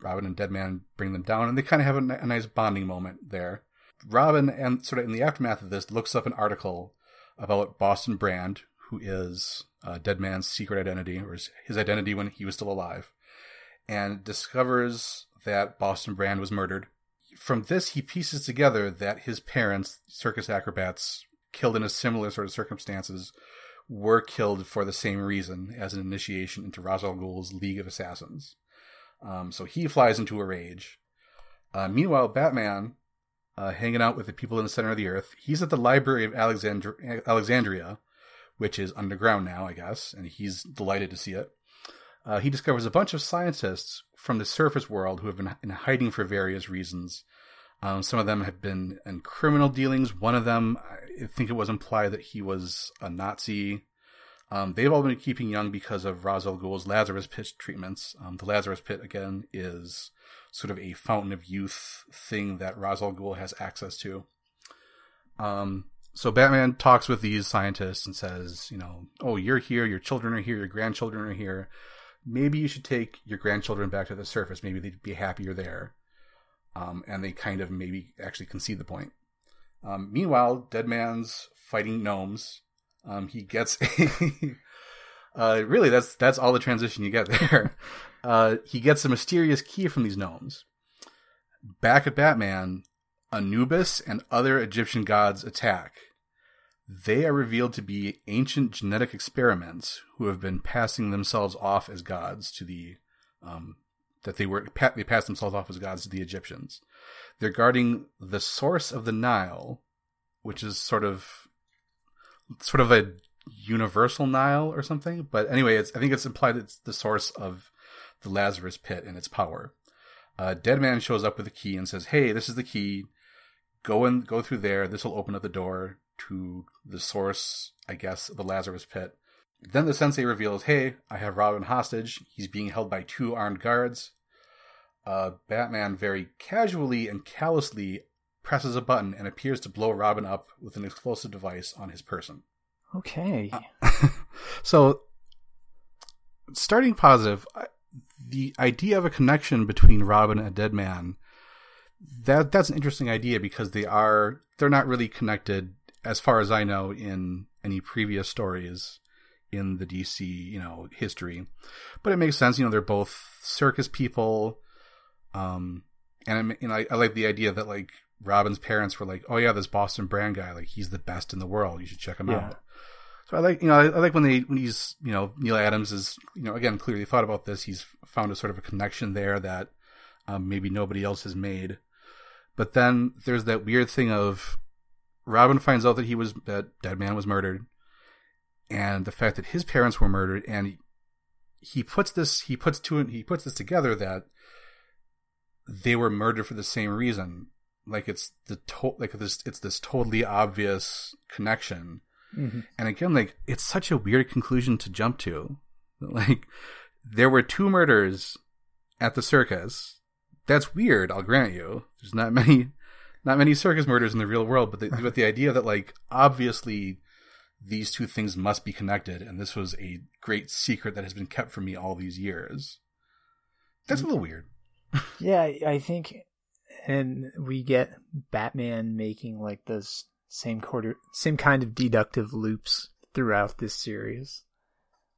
Robin and Deadman bring them down, and they kind of have a, ni- a nice bonding moment there. Robin, and sort of in the aftermath of this, looks up an article about Boston Brand, who is uh, Deadman's secret identity, or his, his identity when he was still alive, and discovers that Boston Brand was murdered. From this, he pieces together that his parents, circus acrobats, killed in a similar sort of circumstances, were killed for the same reason as an initiation into Ra's al Ghul's League of Assassins. Um, so he flies into a rage. Uh, meanwhile, Batman, uh, hanging out with the people in the center of the earth, he's at the Library of Alexandri- Alexandria, which is underground now, I guess, and he's delighted to see it. Uh, he discovers a bunch of scientists from the surface world who have been in hiding for various reasons. Um, some of them have been in criminal dealings. One of them, I think it was implied that he was a Nazi. Um, they've all been keeping young because of Ra's al Ghul's Lazarus Pit treatments. Um, the Lazarus Pit, again, is sort of a fountain of youth thing that Ra's al Ghul has access to. Um, so Batman talks with these scientists and says, you know, oh, you're here, your children are here, your grandchildren are here. Maybe you should take your grandchildren back to the surface. Maybe they'd be happier there. Um, and they kind of maybe actually concede the point. Um, meanwhile, Deadman's fighting gnomes. Um, he gets a uh, really that's that's all the transition you get there. Uh, he gets a mysterious key from these gnomes. Back at Batman, Anubis and other Egyptian gods attack. They are revealed to be ancient genetic experiments who have been passing themselves off as gods to the um, that they were they passed themselves off as gods to the Egyptians. They're guarding the source of the Nile, which is sort of sort of a universal Nile or something. But anyway, it's I think it's implied it's the source of the Lazarus pit and its power. Uh, Deadman shows up with a key and says, "Hey, this is the key. Go and go through there. This will open up the door to the source, I guess, the Lazarus pit." Then the sensei reveals, "Hey, I have Robin hostage. He's being held by two armed guards." Uh, Batman very casually and callously presses a button and appears to blow Robin up with an explosive device on his person. Okay. Uh, so, starting positive, the idea of a connection between Robin and Deadman that that's an interesting idea because they are they're not really connected as far as I know in any previous stories in the DC, you know, history. But it makes sense, you know, they're both circus people. Um and know, I, I like the idea that like Robin's parents were like, "Oh yeah, this Boston Brand guy, like he's the best in the world. You should check him yeah. out." So I like, you know, I, I, like when they when he's, you know, Neal Adams is, you know, again clearly thought about this. He's found a sort of a connection there that um, maybe nobody else has made. But then there's that weird thing of Robin finds out that he was that Deadman was murdered, and the fact that his parents were murdered, and he, he puts this he puts two he puts this together that they were murdered for the same reason. Like it's the to- like this it's this totally obvious connection Mm-hmm. And again, like it's such a weird conclusion to jump to. Like there were two murders at the circus. That's weird. I'll grant you. There's not many, not many circus murders in the real world, but the, but the idea that like obviously these two things must be connected, and this was a great secret that has been kept from me all these years. That's a little weird. yeah, I think, and we get Batman making like those same quarter, same kind of deductive loops throughout this series.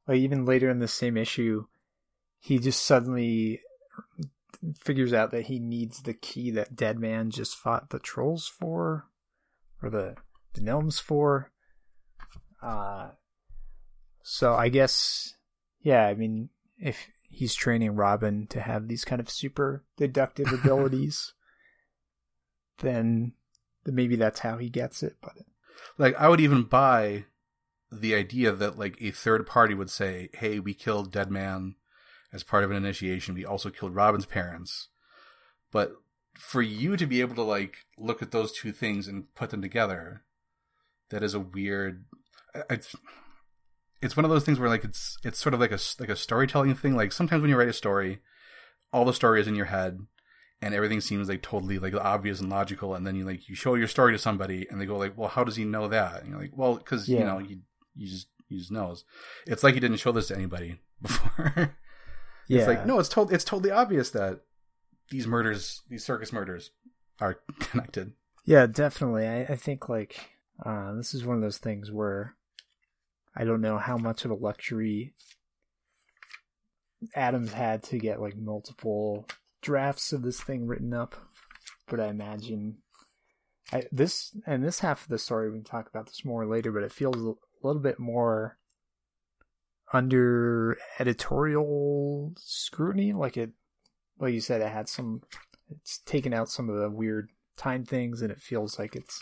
Like even later in the same issue, he just suddenly figures out that he needs the key that Deadman just fought the trolls for, or the the gnomes for. Uh, so I guess, yeah, I mean, if he's training Robin to have these kind of super deductive abilities, then maybe that's how he gets it. But like, I would even buy the idea that like a third party would say, "Hey, we killed Deadman as part of an initiation. We also killed Robin's parents." But for you to be able to like look at those two things and put them together, that is a weird. It's it's one of those things where like it's it's sort of like a like a storytelling thing. Like sometimes when you write a story, all the story is in your head, and everything seems like totally like obvious and logical and then you like you show your story to somebody and they go like well how does he know that and you're like well because yeah. you know he, he just he just knows it's like he didn't show this to anybody before yeah. it's like no it's totally it's totally obvious that these murders these circus murders are connected Yeah, definitely. I, I think like uh, this is one of those things where I don't know how much of a luxury Adams had to get like multiple drafts of this thing written up, but I imagine I, this and this half of the story we can talk about this more later, but it feels a little bit more under editorial scrutiny. Like it, like you said, it had some. It's taken out some of the weird time things, and it feels like it's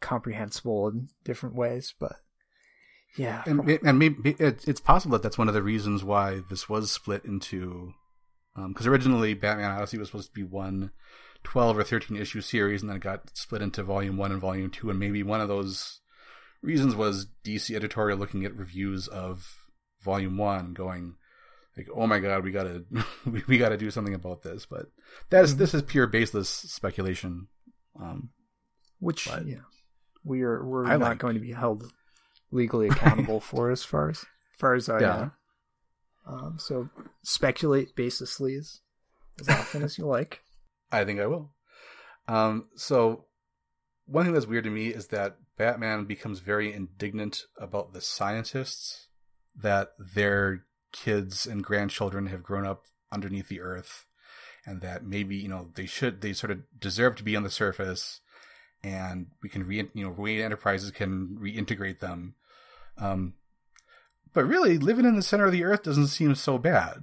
comprehensible in different ways. But yeah, and and maybe it's possible that that's one of the reasons why this was split into because um, originally Batman Odyssey was supposed to be one 12 or 13 issue series and then it got split into volume 1 and volume 2 and maybe one of those reasons was DC editorial looking at reviews of volume 1 going like oh my god we got to we got to do something about this but that's mm-hmm. this is pure baseless speculation um which yeah we are we're I not like. going to be held legally accountable for as far as, as far as I yeah. know um, so speculate baselessly as, as often as you like. I think I will. Um, so one thing that's weird to me is that Batman becomes very indignant about the scientists that their kids and grandchildren have grown up underneath the earth and that maybe you know they should they sort of deserve to be on the surface and we can re you know Wayne Enterprises can reintegrate them um, but really, living in the center of the earth doesn't seem so bad.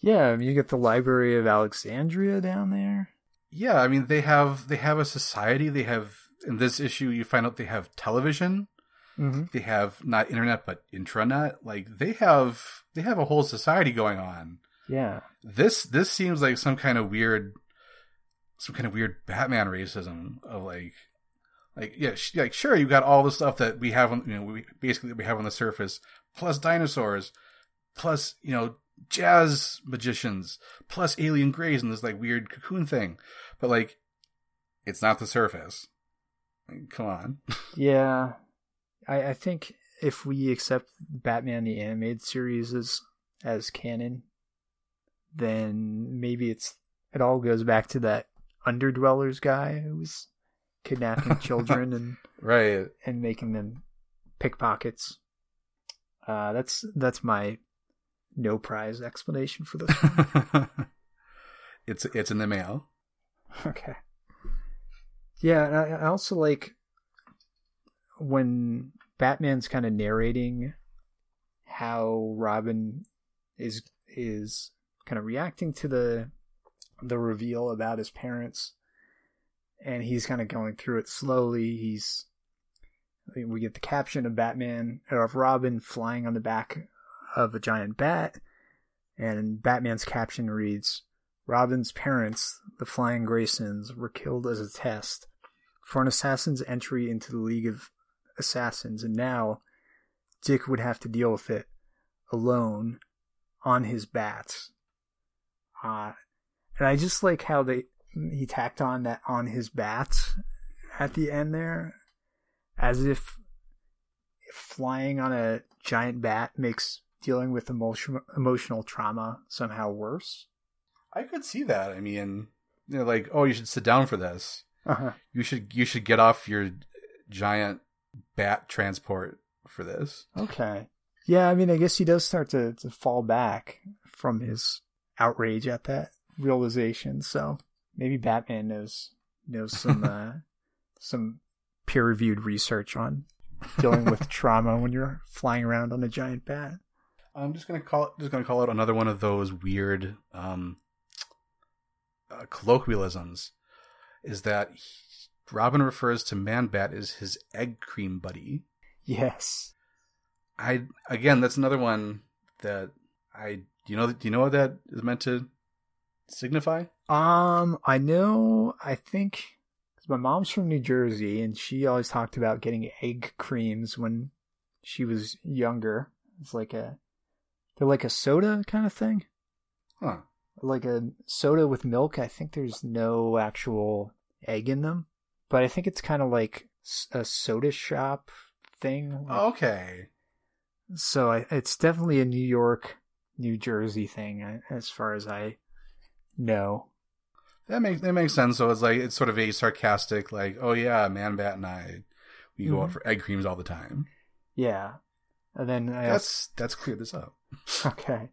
yeah, you get the Library of Alexandria down there. Yeah, I mean they have they have a society. They have in this issue you find out they have television. Mm-hmm. They have not internet but intranet. Like they have they have a whole society going on. Yeah. This this seems like some kind of weird some kind of weird Batman racism of like like yeah, sh- like sure, you got all the stuff that we have on you know we basically we have on the surface, plus dinosaurs, plus you know jazz magicians, plus alien greys and this like weird cocoon thing, but like it's not the surface. Come on. yeah, I I think if we accept Batman the animated series as as canon, then maybe it's it all goes back to that underdwellers guy who's kidnapping children and right and making them pickpockets. Uh, that's that's my no prize explanation for this. it's it's in the mail. Okay. Yeah, I, I also like when Batman's kind of narrating how Robin is is kind of reacting to the the reveal about his parents and he's kind of going through it slowly. He's we get the caption of Batman or of Robin flying on the back of a giant bat, and Batman's caption reads, "Robin's parents, the Flying Graysons, were killed as a test for an assassin's entry into the League of Assassins, and now Dick would have to deal with it alone on his bats." Uh, and I just like how they he tacked on that on his bats at the end there, as if flying on a giant bat makes dealing with emotion, emotional trauma somehow worse. I could see that. I mean, you know, like, oh, you should sit down for this. Uh-huh. You should you should get off your giant bat transport for this. Okay. Yeah, I mean, I guess he does start to, to fall back from his outrage at that realization. So maybe Batman knows knows some uh, some peer reviewed research on dealing with trauma when you're flying around on a giant bat. I'm just gonna call just gonna call out another one of those weird um, uh, colloquialisms. Is that he, Robin refers to Man Bat as his egg cream buddy? Yes. I again, that's another one that I do you know do you know what that is meant to signify? Um, I know. I think cause my mom's from New Jersey, and she always talked about getting egg creams when she was younger. It's like a they're like a soda kind of thing. Huh. Like a soda with milk. I think there's no actual egg in them, but I think it's kind of like a soda shop thing. Okay. So I, it's definitely a New York, New Jersey thing, as far as I know That makes that makes sense. So it's like it's sort of a sarcastic, like, oh yeah, Man Bat and I, we go out Mhm. for egg creams all the time. Yeah. And then I also, That's that's cleared this up. okay.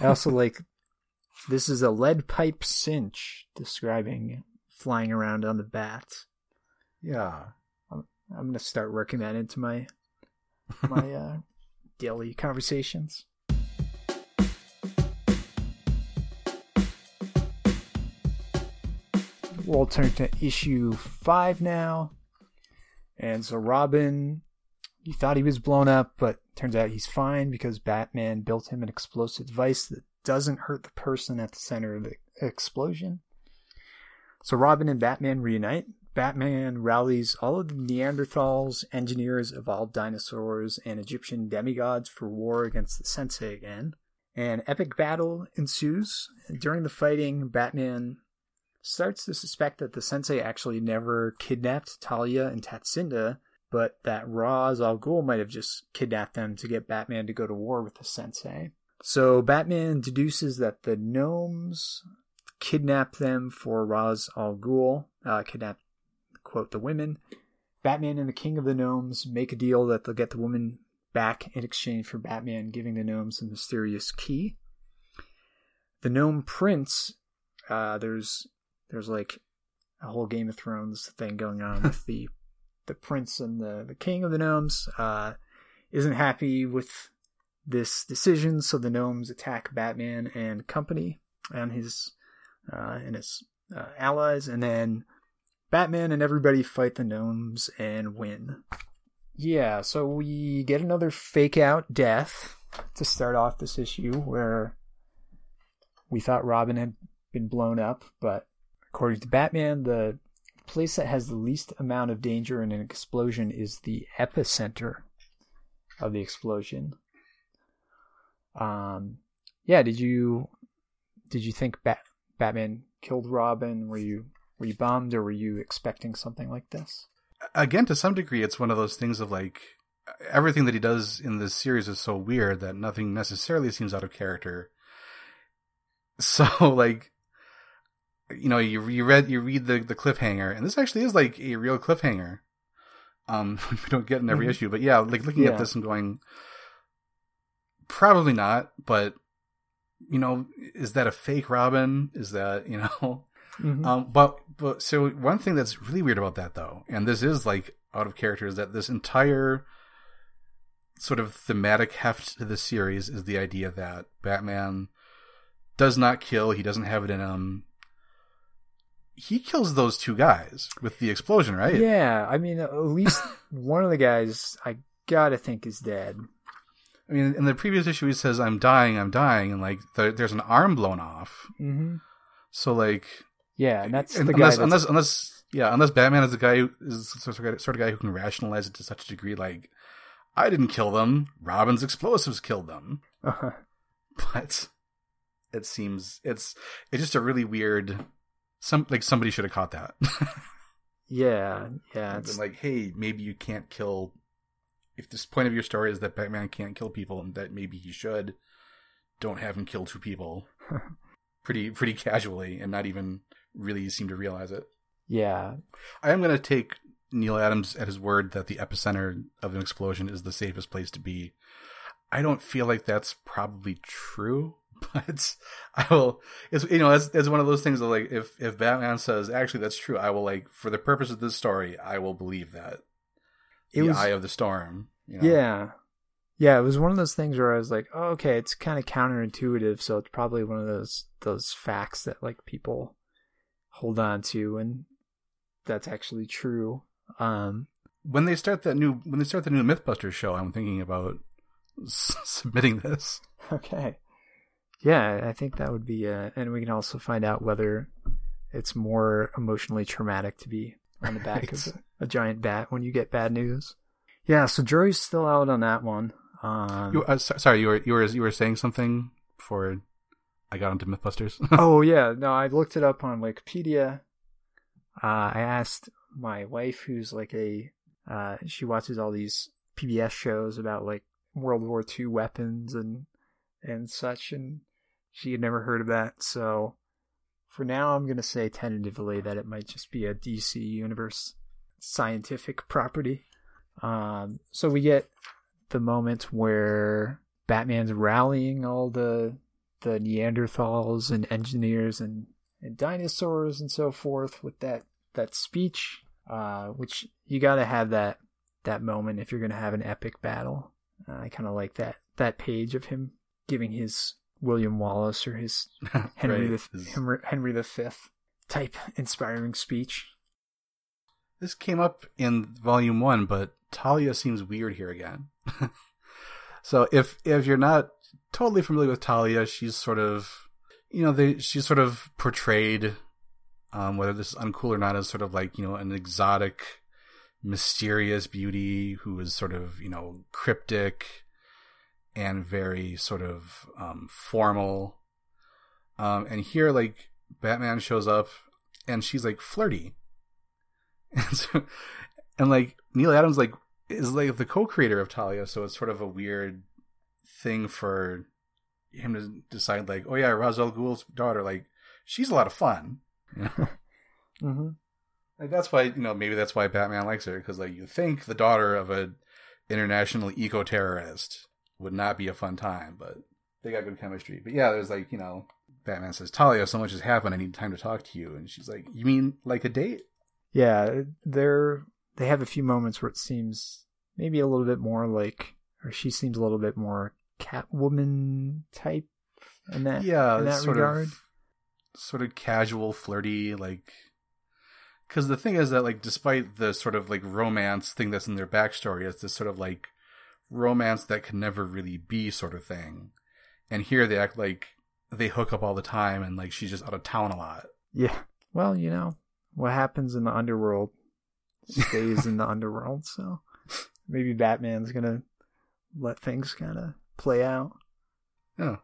I also like this is a lead pipe cinch describing flying around on the bat. Yeah. I'm gonna start working that into my my uh, daily conversations. We'll turn to issue five now, and so Robin, he thought he was blown up, but turns out he's fine because Batman built him an explosive device that doesn't hurt the person at the center of the explosion. So Robin and Batman reunite. Batman rallies all of the Neanderthals, engineers, evolved dinosaurs, and Egyptian demigods for war against the Sensei again. An epic battle ensues. During the fighting, Batman starts to suspect that the Sensei actually never kidnapped Talia and Tatsinda, but that Ra's al Ghul might have just kidnapped them to get Batman to go to war with the Sensei. So Batman deduces that the gnomes kidnapped them for Ra's al Ghul, uh, kidnap, quote, the women. Batman and the King of the Gnomes make a deal that they'll get the woman back in exchange for Batman giving the gnomes a mysterious key. The gnome prince, uh, there's there's like a whole Game of Thrones thing going on with the the prince and the, the king of the gnomes uh, isn't happy with this decision, so the gnomes attack Batman and company and his uh, and his uh, allies, and then Batman and everybody fight the gnomes and win. Yeah, so we get another fake out death to start off this issue where we thought Robin had been blown up, but according to Batman, the place that has the least amount of danger in an explosion is the epicenter of the explosion. Um, yeah, did you did you think Bat- Batman killed Robin? Were you were you bummed, or were you expecting something like this? Again, to some degree, it's one of those things of like everything that he does in this series is so weird that nothing necessarily seems out of character. So, like, you know, you you read you read the the cliffhanger, and this actually is like a real cliffhanger. Um, we don't get in every Mhm. issue, but yeah, like looking Yeah. at this and going, probably not. But you know, is that a fake Robin? Is that you know? Mhm. Um, but but so one thing that's really weird about that though, and this is like out of character, is that this entire sort of thematic heft to the series is the idea that Batman does not kill. He doesn't have it in him. He kills those two guys with the explosion, right? Yeah, I mean, at least one of the guys I gotta think is dead. I mean, in the previous issue, he says, "I'm dying, I'm dying," and like there, there's an arm blown off. Mm-hmm. So like, Yeah, and that's and the guy. unless that's- unless unless yeah, unless Batman is the guy who is the sort of guy, sort of guy who can rationalize it to such a degree, like I didn't kill them. Robin's explosives killed them. Uh-huh. But it seems it's it's just a really weird. Some like somebody should have caught that. yeah, yeah. It's, like, hey, maybe you can't kill. If this point of your story is that Batman can't kill people and that maybe he should, don't have him kill two people. pretty pretty casually and not even really seem to realize it. yeah, I am going to take Neal Adams at his word that the epicenter of an explosion is the safest place to be. I don't feel like that's probably true, but I will. It's you know, it's, it's one of those things that like if if Batman says actually that's true, I will like for the purpose of this story, I will believe that it the was. eye of the storm. You know? Yeah, yeah. It was one of those things where I was like, oh, okay, it's kind of counterintuitive, so it's probably one of those those facts that like people hold on to, and that's actually true. Um, When they start that new when they start the new MythBusters show, I'm thinking about s- submitting this. Okay. Yeah, I think that would be, uh, and we can also find out whether it's more emotionally traumatic to be on the back of a, a giant bat when you get bad news. Yeah, so jury's still out on that one. Um, You, uh, sorry, you were you were you were saying something before I got into MythBusters. oh yeah, no, I looked it up on Wikipedia. Uh, I asked my wife, who's like a, uh, she watches all these PBS shows about like World War II weapons and and such, and she had never heard of that. So for now, I'm gonna say tentatively that it might just be a DC Universe scientific property. Um, so we get the moment where Batman's rallying all the the Neanderthals and engineers and, and dinosaurs and so forth with that that speech, uh, which you got to have that that moment if you're going to have an epic battle. Uh, I kind of like that that page of him giving his William Wallace or his Henry Right. the Henry, Henry the Fifth type inspiring speech. This came up in volume one, but Talia seems weird here again. so if if you're not totally familiar with Talia, she's sort of you know, they she's sort of portrayed um, whether this is uncool or not as sort of like, you know, an exotic, mysterious beauty who is sort of, you know, cryptic and very sort of um, formal. Um, and here like Batman shows up and she's like flirty. And so, and like Neal Adams like is like the co-creator of Talia, so it's sort of a weird thing for him to decide like, oh yeah, Ra's al Ghul's daughter, like she's a lot of fun. You know? Mm-hmm. like that's why you know maybe that's why Batman likes her because like you think the daughter of a international eco terrorist would not be a fun time, but they got good chemistry. But yeah, there's like you know Batman says Talia, so much has happened. I need time to talk to you, and she's like, you mean like a date? Yeah, they're they have a few moments where it seems maybe a little bit more like, or she seems a little bit more Catwoman type in that yeah, in that sort regard. of sort of casual, flirty, like. Because the thing is that, like, despite the sort of like romance thing that's in their backstory, it's this sort of like romance that can never really be sort of thing. And here they act like they hook up all the time, and like she's just out of town a lot. Yeah. Well, you know what happens in the underworld stays in the underworld. So maybe Batman's gonna let things kind of play out. Yeah.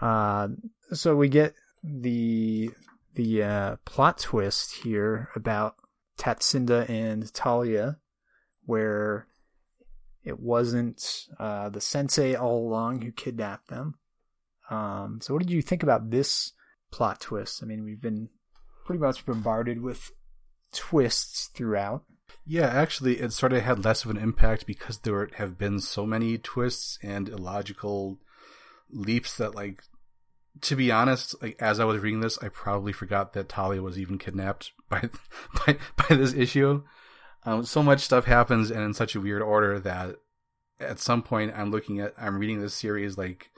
Uh, so we get the the uh, plot twist here about Tatsinda and Talia, where it wasn't uh, the sensei all along who kidnapped them. Um, so, what did you think about this plot twist? I mean, we've been pretty much bombarded with twists throughout. Yeah, actually, it sort of had less of an impact because there have been so many twists and illogical leaps that, like, to be honest, like as I was reading this, I probably forgot that Talia was even kidnapped by by, by this issue. Um, so much stuff happens and in such a weird order that at some point I'm looking at, I'm reading this series like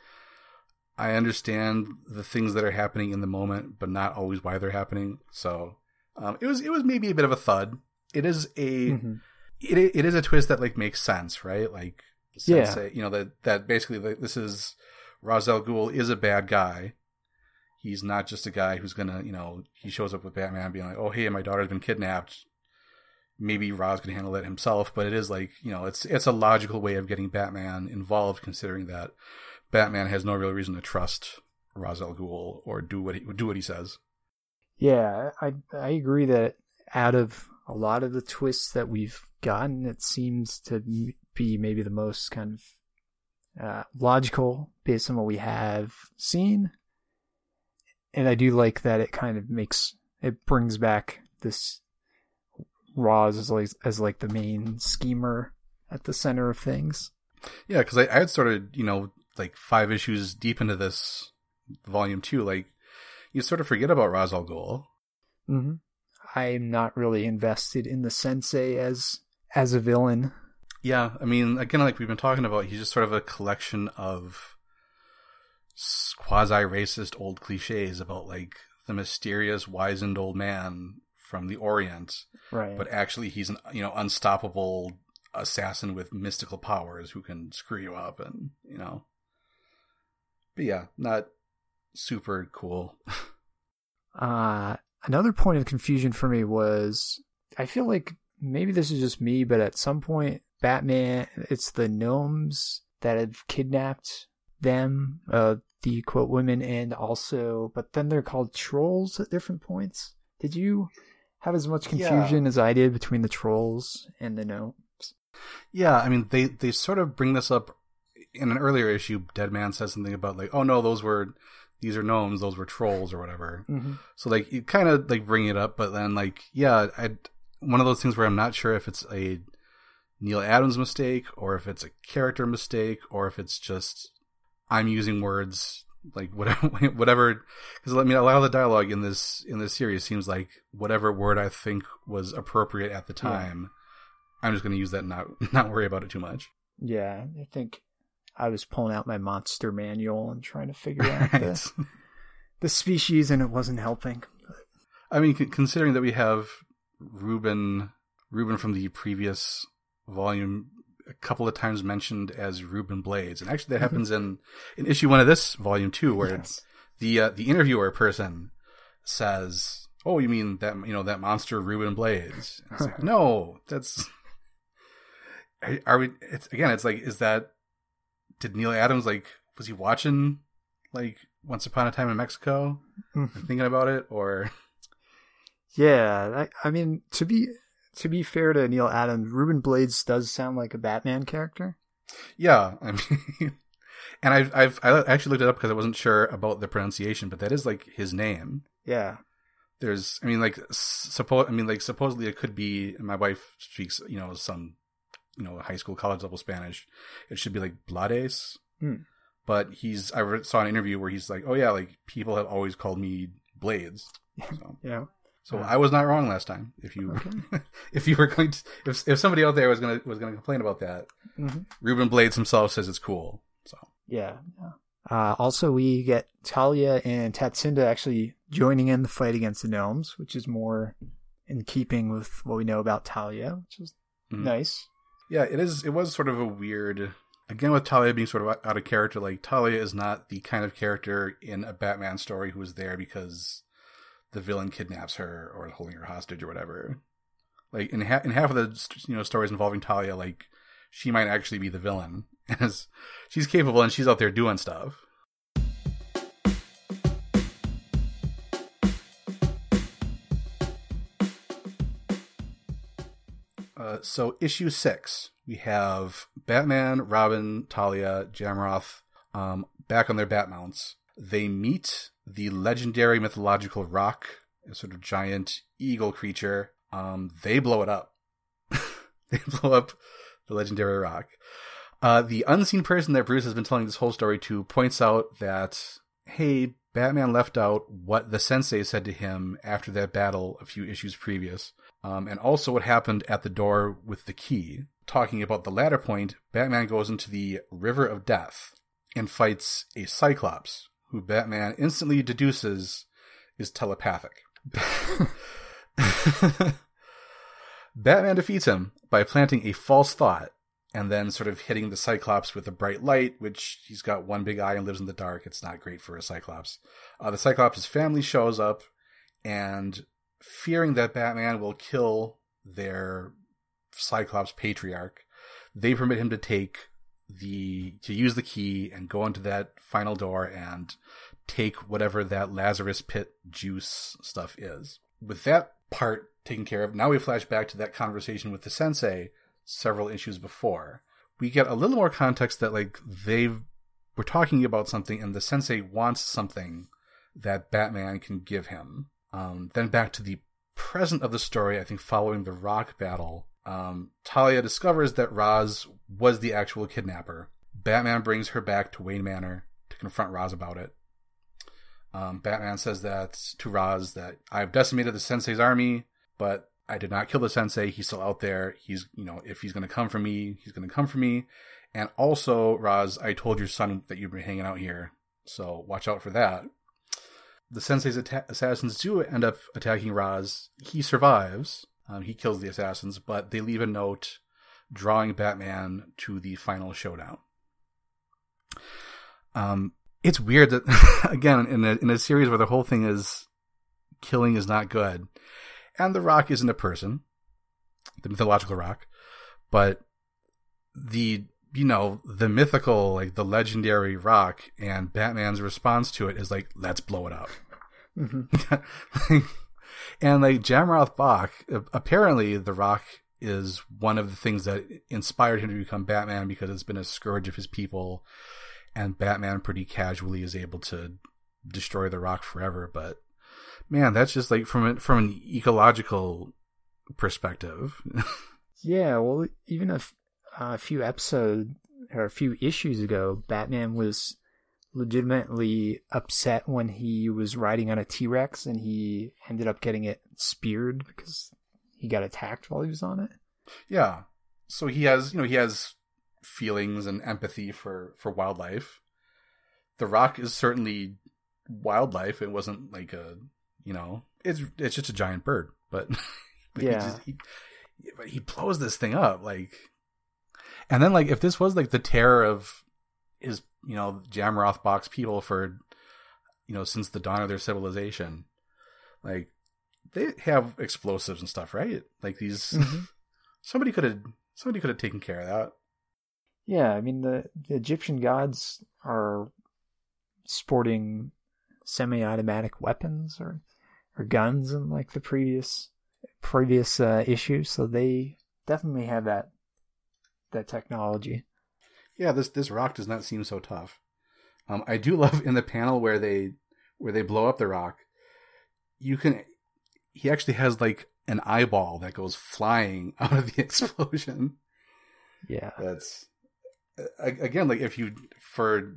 I understand the things that are happening in the moment, but not always why they're happening. So um, it was it was maybe a bit of a thud. It is a Mm-hmm. it it is a twist that like makes sense, right? Like Yeah. Sensei, you know that that basically like, this is Ra's al Ghul is a bad guy. He's not just a guy who's gonna, you know, he shows up with Batman being like, "Oh, hey, my daughter's been kidnapped." Maybe Ra's can handle it himself, but it is like, you know, it's it's a logical way of getting Batman involved, considering that Batman has no real reason to trust Ra's al Ghul or do what he do what he says. Yeah, I I agree that out of a lot of the twists that we've gotten, it seems to be maybe the most kind of uh, logical based on what we have seen. And I do like that it kind of makes it brings back this Ra's as like as like the main schemer at the center of things. Yeah, because I, I had started, you know, like five issues deep into this volume two, like you sort of forget about Ra's al Ghul. Mm-hmm. I'm not really invested in the sensei as as a villain. Yeah, I mean, again, like we've been talking about, he's just sort of a collection of quasi racist old cliches about like the mysterious, wizened old man from the Orient, Right. but actually he's an you know unstoppable assassin with mystical powers who can screw you up, and you know. But yeah, not super cool. Uh, another point of confusion for me was I feel like maybe this is just me, but at some point, Batman, it's the gnomes that have kidnapped them, uh, the quote women, and also, but then they're called trolls at different points. Did you have as much Yeah. confusion as I did between the trolls and the gnomes? Yeah, I mean they they sort of bring this up in an earlier issue. Deadman says something about like, oh no, those were these are gnomes, those were trolls or whatever. Mm-hmm. So like you kind of like bring it up, but then like yeah, I one of those things where I'm not sure if it's a Neal Adams mistake or if it's a character mistake or if it's just I'm using words like whatever whatever because I mean a lot of the dialogue in this in this series seems like whatever word I think was appropriate at the time. I'm just going to use that and not not worry about it too much. Yeah, I think I was pulling out my monster manual and trying to figure out the, the species, and it wasn't helping. I mean, c- considering that we have Ruben, Ruben from the previous volume, a couple of times mentioned as Ruben Blades, and actually that happens in in issue one of this volume two, where Yes. the uh, the interviewer person says, "Oh, you mean that you know that monster Ruben Blades?" And it's like, no, that's. Are, we? It's again. It's like, is that? Did Neal Adams like? Was he watching, like Once Upon a Time in Mexico, and thinking about it, or? Yeah, I, I mean to be to be fair to Neal Adams, Ruben Blades does sound like a Batman character. Yeah, I mean, and I've I've I actually looked it up because I wasn't sure about the pronunciation, but that is like his name. Yeah, There's, I mean, like suppose, I mean, like supposedly it could be. My wife speaks, you know, some, you know, high school, college level Spanish. It should be like Blades, Hmm. but he's. I saw an interview where he's like, "Oh yeah, like people have always called me Blades." So, yeah. So I was not wrong last time. If you, Okay. if you were going to, if if somebody out there was gonna was gonna complain about that, hmm Ruben Blades himself says it's cool. So. Yeah. yeah. Uh, also, we get Talia and Tatsinda actually joining in the fight against the gnomes, which is more in keeping with what we know about Talia, which is Mhm. nice. Yeah, it is. It was sort of a weird. Again, with Talia being sort of out of character, like Talia is not the kind of character in a Batman story who is there because the villain kidnaps her or holding her hostage or whatever. Like in ha- in half of the you know stories involving Talia, like she might actually be the villain, as she's capable and she's out there doing stuff. Uh, so issue six, we have Batman, Robin, Talia, Jamroth, um, back on their bat mounts. They meet the legendary mythological roc, a sort of giant eagle creature. Um, they blow it up. they blow up the legendary roc. Uh, the unseen person that Bruce has been telling this whole story to points out that, hey, Batman left out what the sensei said to him after that battle a few issues previous, um, and also what happened at the door with the key. Talking about the latter point, Batman goes into the River of Death and fights a Cyclops, who Batman instantly deduces is telepathic. Batman defeats him by planting a false thought and then sort of hitting the Cyclops with a bright light, which he's got one big eye and lives in the dark. It's not great for a Cyclops. Uh, the Cyclops' family shows up, and fearing that Batman will kill their Cyclops patriarch, they permit him to take the to use the key and go into that final door and take whatever that Lazarus pit juice stuff is. With that part taken care of, now we flash back to that conversation with the sensei several issues before. We get a little more context that like they were talking about something and the sensei wants something that Batman can give him. Um, then back to the present of the story, I think following the roc battle, um, Talia discovers that Ra's was the actual kidnapper. Batman brings her back to Wayne Manor to confront Ra's about it. Um, Batman says that to Ra's that I've decimated the sensei's army, but I did not kill the sensei. He's still out there. He's, you know, if he's going to come for me, he's going to come for me. And also, Ra's, I told your son that you've been hanging out here, so watch out for that. The sensei's atta- assassins do end up attacking Ra's. He survives. Um, he kills the assassins, but they leave a note drawing Batman to the final showdown. Um, it's weird that again in a in a series where the whole thing is killing is not good, and the Roc isn't a person, the mythological Roc, but the you know the mythical like the legendary Roc and Batman's response to it is like let's blow it up. hmm and like Jamroth Bach, apparently the Roc is one of the things that inspired him to become Batman because it's been a scourge of his people, and Batman pretty casually is able to destroy the roc forever. But man, that's just like from it from an ecological perspective. yeah, well, even a, f- a few episodes or a few issues ago, Batman was legitimately upset when he was riding on a T Rex and he ended up getting it speared because he got attacked while he was on it. Yeah. So he has, you know, he has feelings and empathy for for wildlife. The Roc is certainly wildlife. It wasn't like a, you know, it's it's just a giant bird, but, but yeah, he, just, he, but he blows this thing up like, and then like if this was like the terror of his, you know, Jamroth Bach people for, you know, since the dawn of their civilization, like they have explosives and stuff, right? Like these, mm-hmm. somebody could have somebody could have taken care of that. Yeah, I mean the, the Egyptian gods are sporting semi-automatic weapons or or guns in like the previous previous uh, issue, so they definitely have that that technology. Yeah, this this roc does not seem so tough. Um, I do love in the panel where they where they blow up the roc. You can he actually has like an eyeball that goes flying out of the explosion. Yeah, that's again like if you for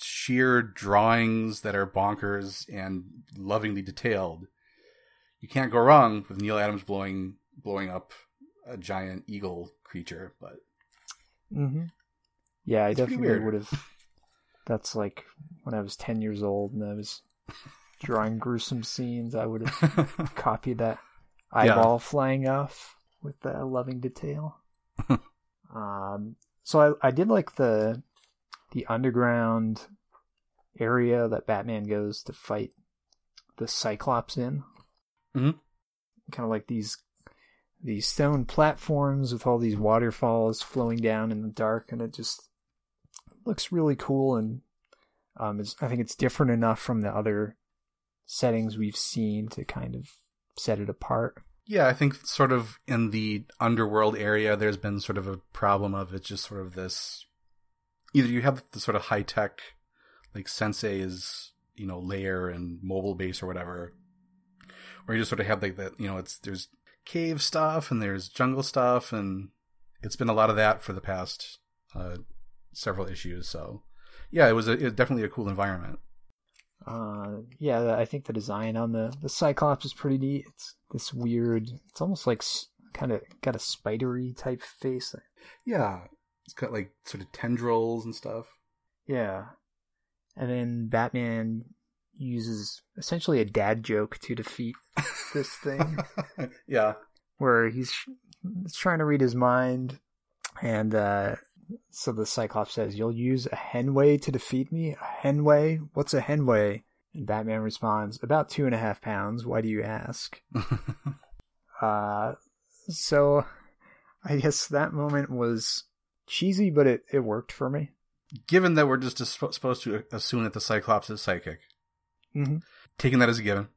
sheer drawings that are bonkers and lovingly detailed, you can't go wrong with Neal Adams blowing blowing up a giant eagle creature. But mm-hmm. Yeah, I definitely would have. That's like when I was ten years old and I was drawing gruesome scenes. I would have copied that eyeball yeah. flying off with that loving detail. um, so I, I did like the the underground area that Batman goes to fight the Cyclops in. Mm-hmm. Kind of like these these stone platforms with all these waterfalls flowing down in the dark, and it just looks really cool. And um, I think it's different enough from the other settings we've seen to kind of set it apart. Yeah, I think sort of in the underworld area, there's been sort of a problem of it's just sort of this. Either you have the sort of high tech, like Sensei's, you know, layer and mobile base or whatever, or you just sort of have like that. You know, it's there's cave stuff and there's jungle stuff, and it's been a lot of that for the past uh, several issues. So, yeah, it was, a, it was definitely a cool environment. Uh, yeah, I think the design on the the Cyclops is pretty neat. It's this weird. It's almost like kind of got a spidery type face. Yeah, it's got like sort of tendrils and stuff. Yeah, and then Batman uses essentially a dad joke to defeat this thing. yeah, where he's, he's trying to read his mind, and uh, so the Cyclops says, "You'll use a henway to defeat me. A henway? What's a henway?" And Batman responds, "About two and a half pounds. Why do you ask?" uh, so I guess that moment was cheesy, but it, it worked for me. Given that we're just supposed to assume that the Cyclops is psychic, mm-hmm. taking that as a given.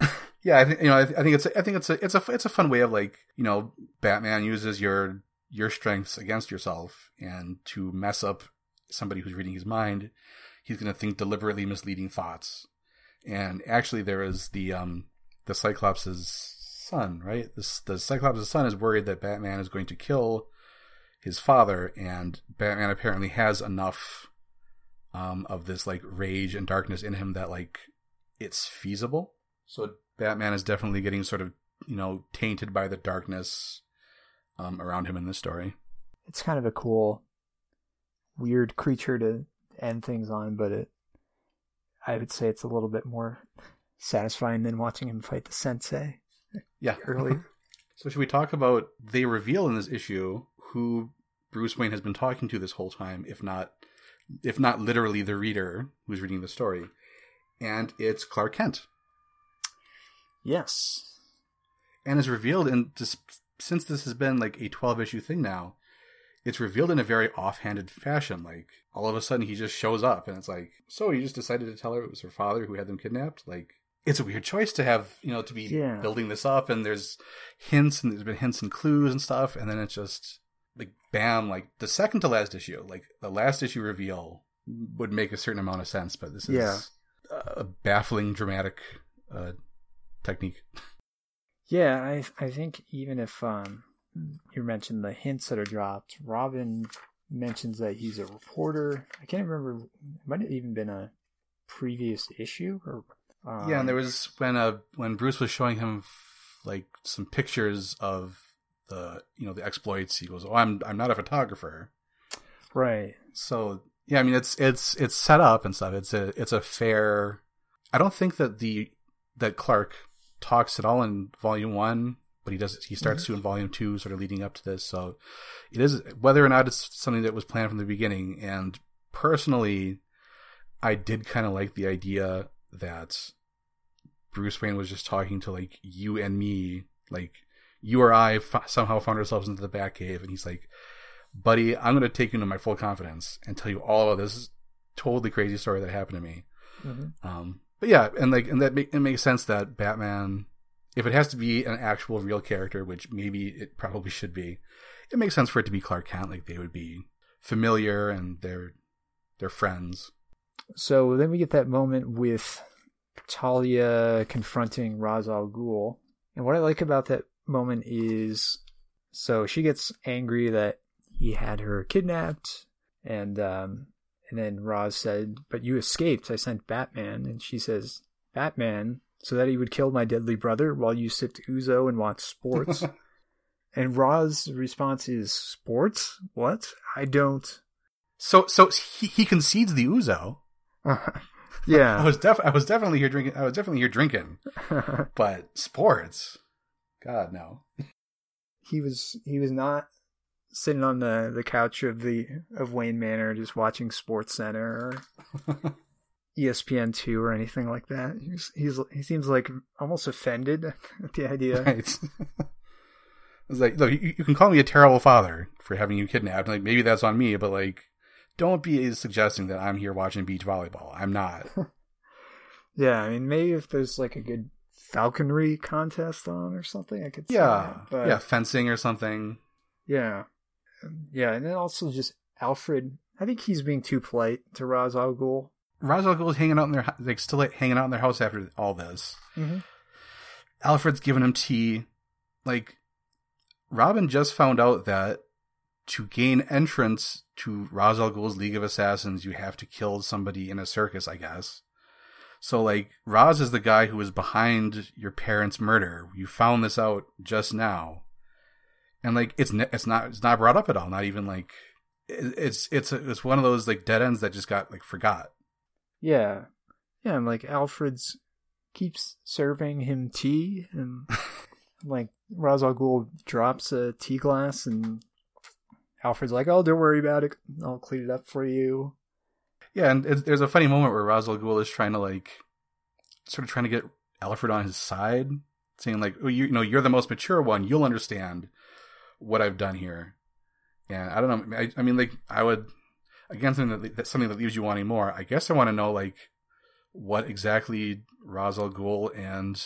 yeah, I think you know. I, I think it's a, I think it's a it's a it's a fun way of like you know Batman uses your your strengths against yourself and to mess up somebody who's reading his mind he's going to think deliberately misleading thoughts. And actually there is the um the cyclops' son right? The cyclops' son is worried that batman is going to kill his father and batman apparently has enough um of this like rage and darkness in him that like it's feasible. So batman is definitely getting sort of you know tainted by the darkness um, around him in this story. It's kind of a cool, weird creature to end things on, but it, I would say it's a little bit more satisfying than watching him fight the sensei. Yeah, early. so should we talk about they reveal in this issue who Bruce Wayne has been talking to this whole time, if not, if not literally the reader who's reading the story, and it's Clark Kent. Yes, and is revealed in this since this has been like a 12 issue thing now, it's revealed in a very offhanded fashion. Like all of a sudden he just shows up and it's like, so you just decided to tell her it was her father who had them kidnapped? Like it's a weird choice to have, you know, to be yeah. building this up and there's hints and there's been hints and clues and stuff. And then it's just like, bam, like the second to last issue, like the last issue reveal would make a certain amount of sense, but this is, yeah. a baffling dramatic uh, technique. Yeah, I I think even if um you mentioned the hints that are dropped, Robin mentions that he's a reporter. I can't remember. It might have even been a previous issue or. Um, yeah, and there was when uh when Bruce was showing him like some pictures of the you know the exploits. He goes, "Oh, I'm I'm not a photographer." Right. So yeah, I mean it's it's it's set up and stuff. It's a it's a fair. I don't think that the that Clark talks at all in Volume One, but he does. He starts Mm-hmm. to in Volume Two, sort of leading up to this. So it is whether or not it's something that was planned from the beginning. And personally, I did kind of like the idea that Bruce Wayne was just talking to like you and me, like you or I f- somehow found ourselves into the Batcave, and he's like, "Buddy, I'm going to take you into my full confidence and tell you all about this totally crazy story that happened to me." Mhm. Um, but yeah, and like, and that make, it makes sense that Batman, if it has to be an actual real character, which maybe it probably should be, it makes sense for it to be Clark Kent. Like they would be familiar and they're they're friends. So then we get that moment with Talia confronting Ra's al Ghul. And what I like about that moment is so she gets angry that he had her kidnapped and um and then Ra's said, But you escaped, I sent Batman and she says, Batman, so that he would kill my deadly brother while you sipped ouzo and watched sports. and Ra's response is Sports? What? I don't So so he, he concedes the ouzo. I Yeah. was def I was definitely here drinking. I was definitely here drinking, but sports, God no. he was he was not sitting on the the couch of the of Wayne Manor just watching Sports Center or ESPN two or anything like that. He's, he's he seems like almost offended at the idea. Right. It's like, look, you, you can call me a terrible father for having you kidnapped. Like, maybe that's on me, but like, don't be suggesting that I'm here watching beach volleyball. I'm not. Yeah, I mean maybe if there's like a good falconry contest on or something, I could see yeah, that, but yeah, fencing or something. yeah, yeah, and then also just Alfred. I think he's being too polite to Ra's al Ghul. Ra's al Ghul's hanging out in their like still like, hanging out in their house after all this. Mm-hmm. Alfred's giving him tea. Like, Robin just found out that to gain entrance to Ra's al Ghul's League of Assassins, you have to kill somebody in a circus, I guess. So, like, Ra's is the guy who was behind your parents' murder. You found this out just now, and like, it's it's not it's not brought up at all. Not even like it's it's it's one of those like dead ends that just got like forgot. Yeah. Yeah, and like Alfred's keeps serving him tea and like Ra's al Ghul drops a tea glass and Alfred's like, Oh, don't worry about it. I'll clean it up for you. Yeah, and it's, there's a funny moment where Ra's al Ghul is trying to like, sort of trying to get Alfred on his side, saying like, oh, you, you know, you're the most mature one. You'll understand what I've done here. And I don't know. I, I mean, like, I would again something that that's something that leaves you wanting more. I guess I want to know like what exactly Ra's al Ghul and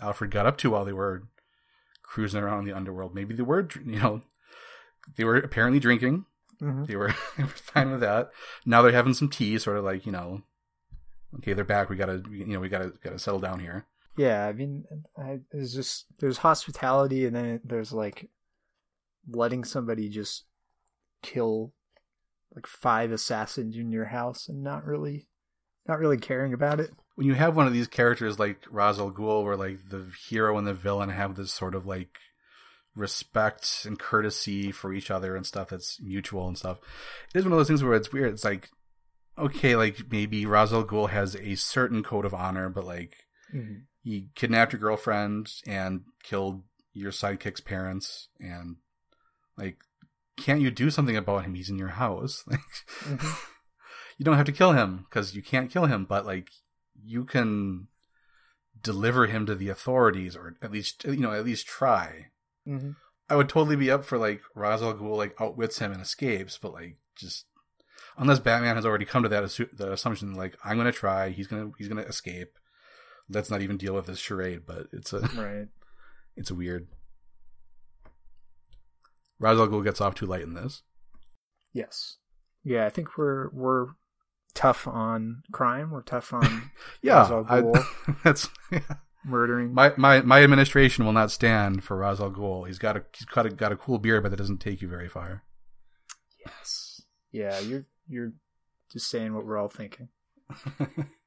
Alfred got up to while they were cruising around in the underworld. Maybe they were, you know, they were apparently drinking. Mm-hmm. They were they were fine with that. Now they're having some tea, sort of like you know, okay, they're back. We gotta you know we gotta gotta settle down here. Yeah, I mean, I, there's just there's hospitality, and then there's like letting somebody just kill like five assassins in your house and not really, not really caring about it. When you have one of these characters like Ra's al Ghul, where like the hero and the villain have this sort of like respect and courtesy for each other and stuff that's mutual and stuff. It is one of those things where it's weird. It's like okay, like maybe Ra's al Ghul has a certain code of honor, but like Mm-hmm. he kidnapped your girlfriend and killed your sidekick's parents and like can't you do something about him he's in your house like Mhm. you don't have to kill him because you can't kill him but like you can deliver him to the authorities or at least you know at least try Mm-hmm. i would totally be up for like Ra's al Ghul like outwits him and escapes but like just unless batman has already come to that assu- the assumption like i'm gonna try he's gonna he's gonna escape let's not even deal with this charade but it's a Right. it's a weird Ra's al Ghul gets off too light in this. Yes. Yeah, I think we're we're tough on crime. We're tough on Yeah, I- that's murdering. my, my my administration will not stand for Ra's al Ghul. He's got a he's got a got a cool beard, but that doesn't take you very far. yes. Yeah, you're you're just saying what we're all thinking.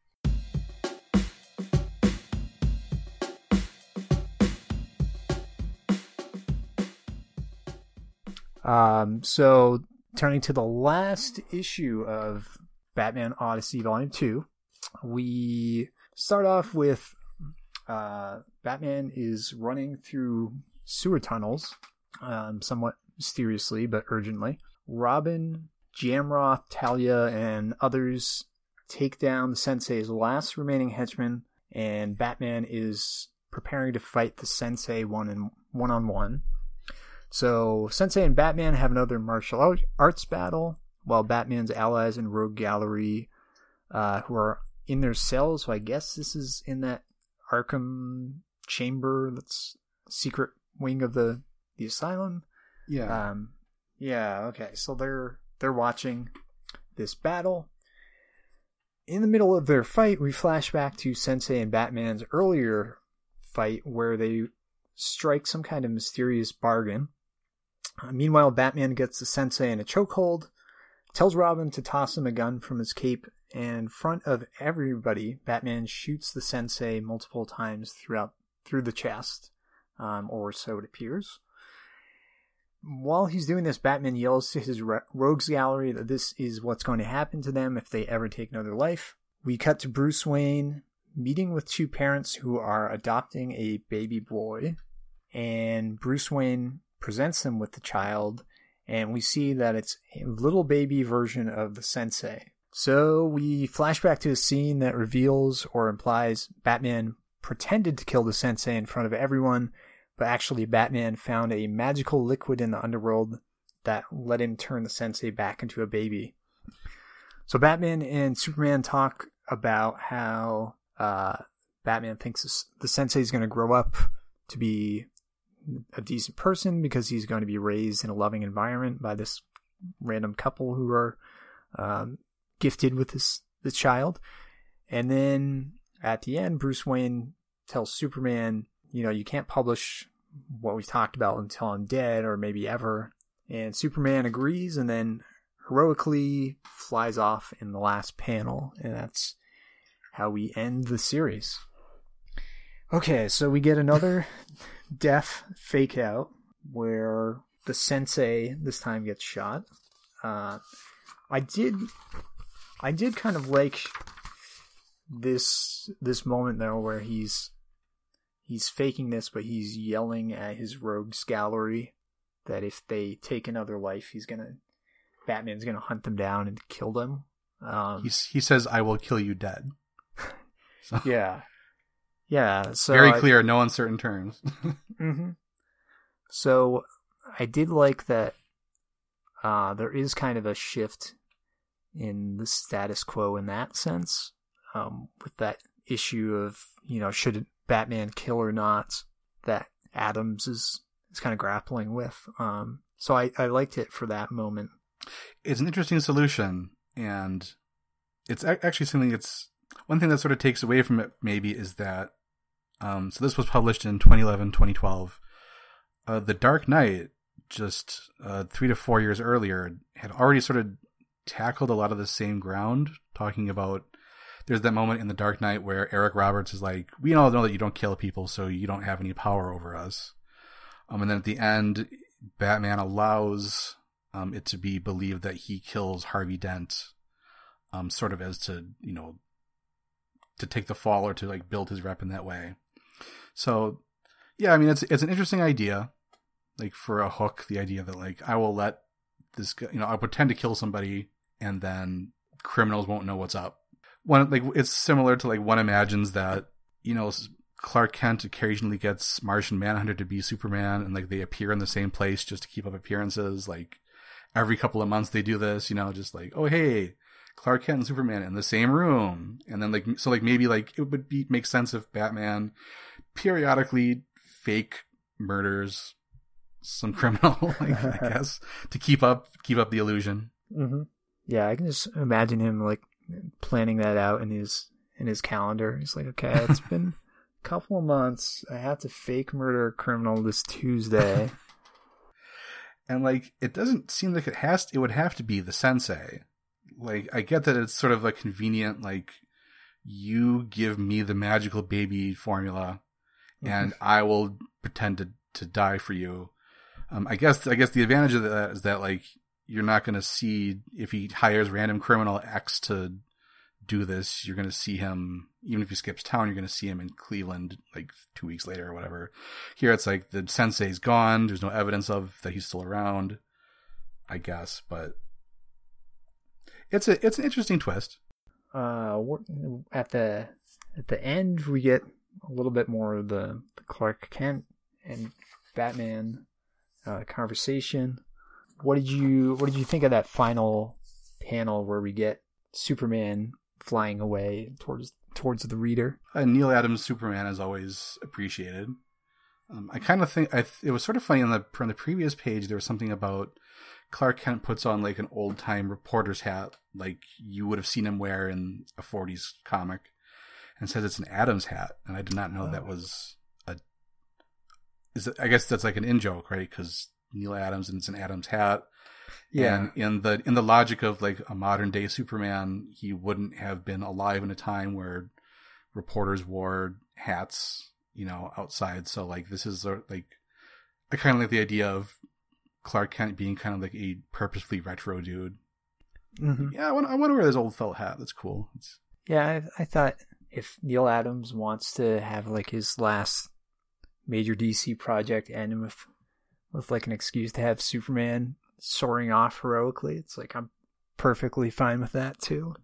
Um, so turning to the last issue of Batman Odyssey Volume 2, we start off with uh, Batman is running through sewer tunnels, um, somewhat mysteriously but urgently. Robin, Jamroth, Talia, and others take down the Sensei's last remaining henchman, and Batman is preparing to fight the Sensei one and one on one. So Sensei and Batman have another martial arts battle, while Batman's allies in Rogue Gallery, uh, who are in their cells. So I guess this is in that Arkham chamber, that's secret wing of the the asylum. Yeah, Um, yeah, okay. So they're they're watching this battle. In the middle of their fight, we flash back to Sensei and Batman's earlier fight where they strike some kind of mysterious bargain. Uh, meanwhile, Batman gets the Sensei in a chokehold, tells Robin to toss him a gun from his cape, and in front of everybody, Batman shoots the Sensei multiple times throughout through the chest, um, or so it appears. While he's doing this, Batman yells to his rogues gallery that this is what's going to happen to them if they ever take another life. We cut to Bruce Wayne meeting with two parents who are adopting a baby boy, and Bruce Wayne presents them with the child, and we see that it's a little baby version of the sensei. So we flash back to a scene that reveals or implies Batman pretended to kill the sensei in front of everyone, but actually Batman found a magical liquid in the underworld that let him turn the sensei back into a baby. So Batman and Superman talk about how uh, Batman thinks the sensei is going to grow up to be a decent person because he's going to be raised in a loving environment by this random couple who are um, gifted with this the child. And then at the end, Bruce Wayne tells Superman, you know, you can't publish what we talked about until I'm dead or maybe ever. And Superman agrees and then heroically flies off in the last panel. And that's how we end the series. Okay, so we get another death fake out where the sensei this time gets shot. Uh, I did, I did kind of like this this moment though where he's he's faking this, but he's yelling at his rogues gallery that if they take another life, he's gonna Batman's gonna hunt them down and kill them. Um, He's, he says, "I will kill you dead." So, yeah, yeah. So very I- clear, no uncertain terms. hmm So I did like that uh, there is kind of a shift in the status quo in that sense, um, with that issue of you know should Batman kill or not that Adams is is kind of grappling with. Um, so I, I liked it for that moment. it's an interesting solution, and it's actually something that's one thing that sort of takes away from it. Maybe is that um, so this was published in 2011, 2012. Uh, the Dark Knight, just uh, three to four years earlier, had already sort of tackled a lot of the same ground, talking about. There's that moment in the Dark Knight where Eric Roberts is like, "We all know that you don't kill people, so you don't have any power over us." Um, and then at the end, Batman allows um, it to be believed that he kills Harvey Dent, um, sort of as to you know to take the fall or to like build his rep in that way. So, yeah, I mean it's it's an interesting idea, like for a hook. The idea that like I will let this guy, you know, I'll pretend to kill somebody and then criminals won't know what's up. One like it's similar to like one imagines that you know Clark Kent occasionally gets Martian Manhunter to be Superman, and like they appear in the same place just to keep up appearances. Like every couple of months they do this, you know, just like oh hey, Clark Kent and Superman in the same room, and then like so like maybe like it would be make sense if Batman periodically fake murders some criminal, like, I guess, to keep up keep up the illusion. Mm-hmm. Yeah, I can just imagine him like planning that out in his in his calendar. He's like, okay, it's been a couple of months. I have to fake murder a criminal this Tuesday. and like it doesn't seem like it has it would have to be the sensei like i get that it's sort of a convenient like you give me the magical baby formula and i will pretend to, to die for you. Um, i guess i guess the advantage of that is that like you're not going to see if he hires random criminal x to do this you're going to see him even if he skips town you're going to see him in cleveland like two weeks later or whatever. Here it's like the sensei's gone. There's no evidence of that he's still around i guess but it's a it's an interesting twist. Uh at the at the end we get a little bit more of the, the clark kent and batman uh, conversation what did you what did you think of that final panel where we get superman flying away towards towards the reader. Uh, Neal Adams Superman is always appreciated. Um, I kind of think I th- it was sort of funny on the on the previous page. There was something about Clark Kent puts on like an old time reporter's hat, like you would have seen him wear in a '40s comic, and says it's an Adams hat. And I did not know oh. that was a. Is it, I guess that's like an in joke, right? Because Neal Adams and it's an Adams hat. Yeah. And in the in the logic of like a modern day Superman, he wouldn't have been alive in a time where reporters wore hats, you know, outside. So like this is a, like I kind of like the idea of Clark Kent being kind of like a purposefully retro dude. Mm-hmm. Yeah, I want I want to wear this old felt hat. That's cool. It's... Yeah, I, I thought if Neal Adams wants to have like his last major DC project end with with like an excuse to have Superman soaring off heroically. It's like I'm perfectly fine with that too.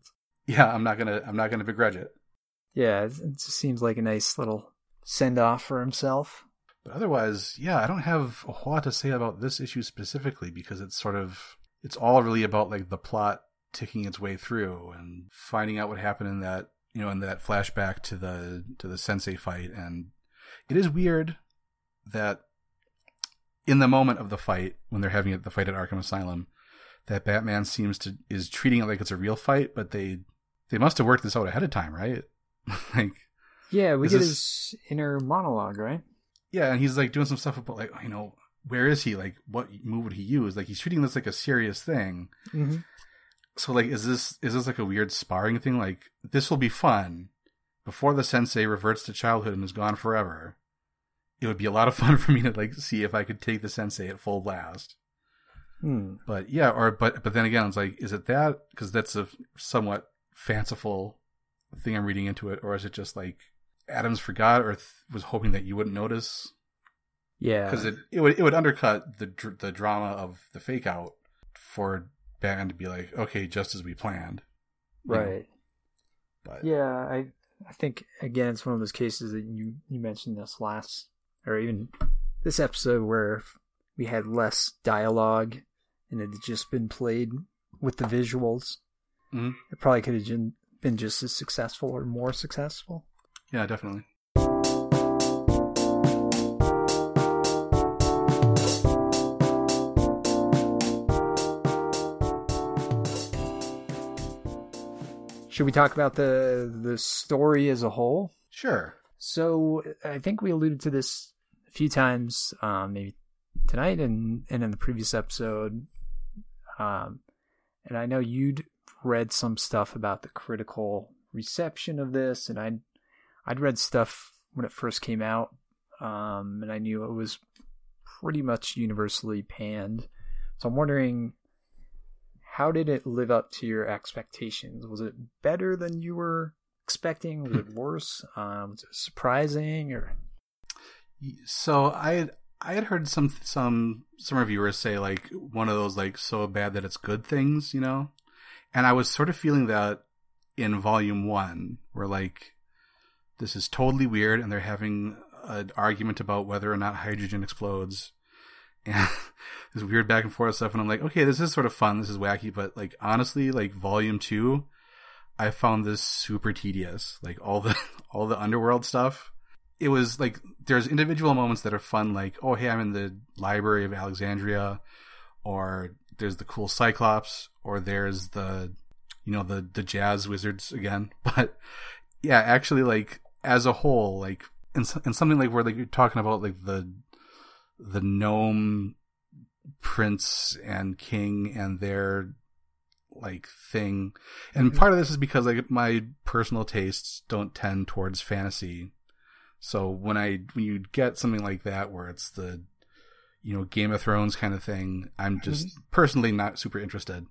Yeah, I'm not gonna I'm not gonna begrudge it. Yeah, it just seems like a nice little send off for himself. But otherwise, yeah, I don't have a whole lot to say about this issue specifically because it's sort of it's all really about like the plot ticking its way through and finding out what happened in that you know in that flashback to the to the sensei fight and it is weird that in the moment of the fight when they're having the fight at Arkham Asylum, that Batman seems to is treating it like it's a real fight, but they they must have worked this out ahead of time, right? like, yeah, we get this... his inner monologue, right? Yeah, and he's like doing some stuff about like you know where is he? Like, what move would he use? Like, he's treating this like a serious thing. Mm-hmm. So, like, is this is this like a weird sparring thing? Like, this will be fun before the sensei reverts to childhood and is gone forever it would be a lot of fun for me to like see if I could take the sensei at full blast. Hmm. But yeah, or but but then again, it's like, is it that? Because that's a somewhat fanciful thing I'm reading into it, or is it just like Adams forgot or th- was hoping that you wouldn't notice? Yeah, because it it would it would undercut the dr- the drama of the fake out for Batman to be like, okay, just as we planned, right? But yeah, I I think again it's one of those cases that you you mentioned this last or even this episode where we had less dialogue and it had just been played with the visuals, mm-hmm. it probably could have been just as successful or more successful. Yeah, definitely. Should we talk about the the story as a whole? Sure. So I think we alluded to this a few times, um, maybe tonight and, and in the previous episode. Um, and I know you'd read some stuff about the critical reception of this, and I'd I'd read stuff when it first came out, um, and I knew it was pretty much universally panned. So I'm wondering, how did it live up to your expectations? Was it better than you were expecting? Was it worse? Um, was it surprising or? So I had I had heard some some some reviewers say like one of those like so bad that it's good things, you know, and I was sort of feeling that in volume one, where like this is totally weird, and they're having an argument about whether or not hydrogen explodes, and this weird back and forth stuff, and I'm like, okay, this is sort of fun, this is wacky, but like honestly, like volume two, I found this super tedious, like all the all the underworld stuff. It was like there's individual moments that are fun, like oh hey I'm in the Library of Alexandria, or there's the cool Cyclops, or there's the you know the the jazz wizards again. But yeah, actually, like as a whole, like in, in something like where like you're talking about like the the gnome prince and king and their like thing. And Mhm. part of this is because like my personal tastes don't tend towards fantasy. So when i when you get something like that where it's the you know game of thrones kind of thing i'm just personally not super interested.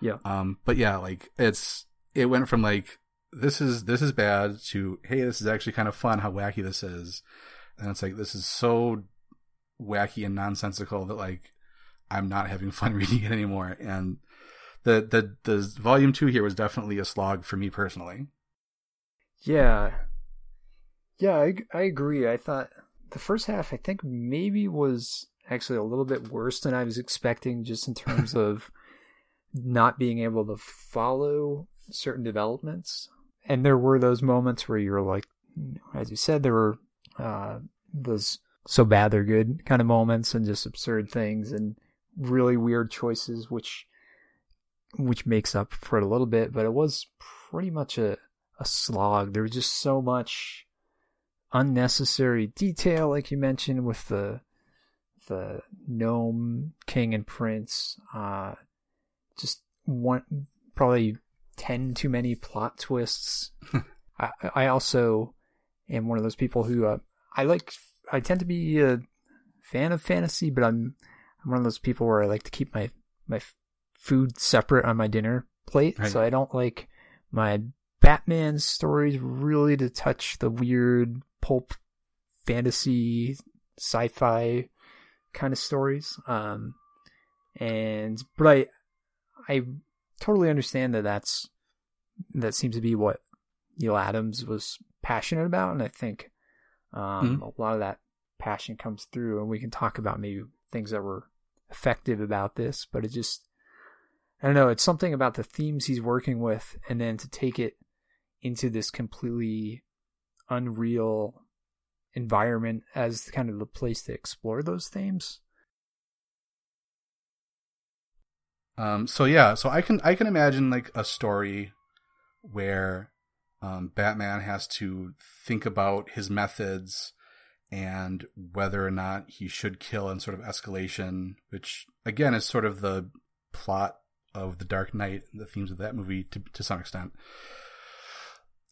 Yeah. um but yeah like it's it went from like this is this is bad to hey this is actually kind of fun how wacky this is. And it's like this is so wacky and nonsensical that like i'm not having fun reading it anymore and the the the volume two here was definitely a slog for me personally Yeah. Yeah, I, I agree. I thought the first half, I think, maybe was actually a little bit worse than I was expecting, just in terms of not being able to follow certain developments. And there were those moments where you're like, as you said, there were uh, those so bad they're good kind of moments and just absurd things and really weird choices, which which makes up for it a little bit. But it was pretty much a a slog. There was just so much unnecessary detail, like you mentioned, with the the gnome king and prince. Uh, just one probably ten too many plot twists. I, I also am one of those people who uh, I like. I tend to be a fan of fantasy, but I'm I'm one of those people where I like to keep my my food separate on my dinner plate, Right. so I don't like my Batman stories really to touch the weird pulp fantasy sci-fi kind of stories. Um, and but I I totally understand that that's that seems to be what Neal Adams was passionate about, and I think um, a lot of that passion comes through, and we can talk about maybe things that were effective about this, but it just I don't know, it's something about the themes he's working with, and then to take it into this completely unreal environment as kind of the place to explore those themes. Um, so yeah, so I can I can imagine like a story where um, Batman has to think about his methods and whether or not he should kill and sort of escalation, which again is sort of the plot of the Dark Knight, the themes of that movie to to some extent.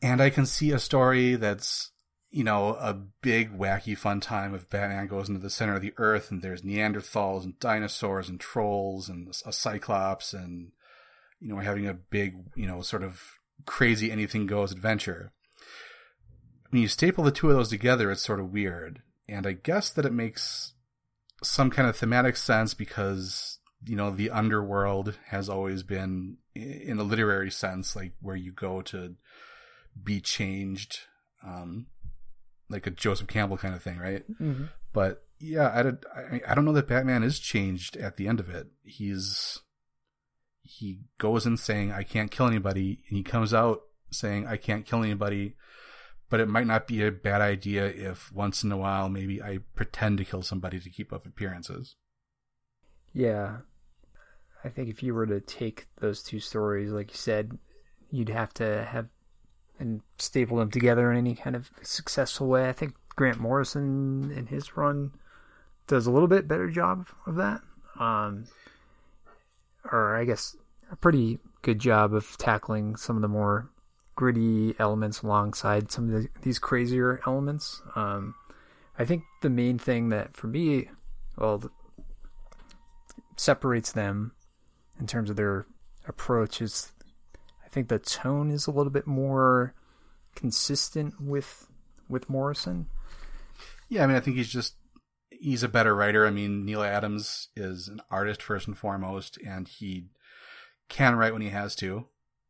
And I can see a story that's you know, a big wacky fun time if Batman goes into the center of the earth and there's Neanderthals and dinosaurs and trolls and a Cyclops and, you know, having a big, you know, sort of crazy anything goes adventure. When you staple the two of those together, it's sort of weird. And I guess that it makes some kind of thematic sense because, you know, the underworld has always been, in a literary sense, like where you go to be changed. Um, like a Joseph Campbell kind of thing, right? Mm-hmm. But yeah, I, did, I I don't know that Batman is changed at the end of it. He's he goes in saying I can't kill anybody, and he comes out saying I can't kill anybody. But it might not be a bad idea if once in a while maybe I pretend to kill somebody to keep up appearances. Yeah. I think if you were to take those two stories, like you said, you'd have to have and staple them together in any kind of successful way. I think Grant Morrison in his run does a little bit better job of that. Um, or I guess a pretty good job of tackling some of the more gritty elements alongside some of the, these crazier elements. Um, I think the main thing that for me, well, separates them in terms of their approach is I think the tone is a little bit more consistent with with Morrison. Yeah, I mean, I think he's just he's a better writer. I mean, Neal Adams is an artist first and foremost, and he can write when he has to.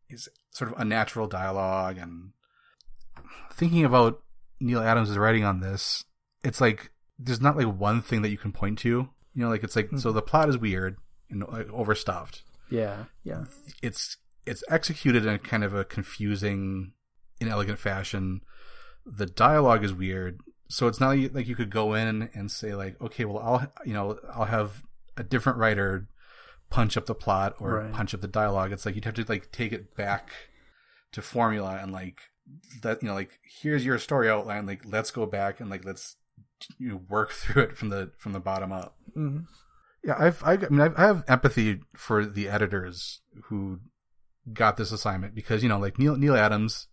He's sort of unnatural dialogue, and thinking about Neal Adams' writing on this, it's like there's not like one thing that you can point to. You know, like it's like so mm-hmm. the plot is weird and like overstuffed. Yeah, yeah, It's it's executed in kind of a confusing, inelegant fashion. The dialogue is weird, so it's not like you, could go in and say like, okay, well, I'll you know I'll have a different writer punch up the plot or Right. punch up the dialogue. It's like you'd have to like take it back to formula and like that you know like here's your story outline. Like let's go back and like let's you know work through it from the from the bottom up. hmm Yeah, I've, I, I mean, I've, I have empathy for the editors who got this assignment because you know, like Neal Neal Adams,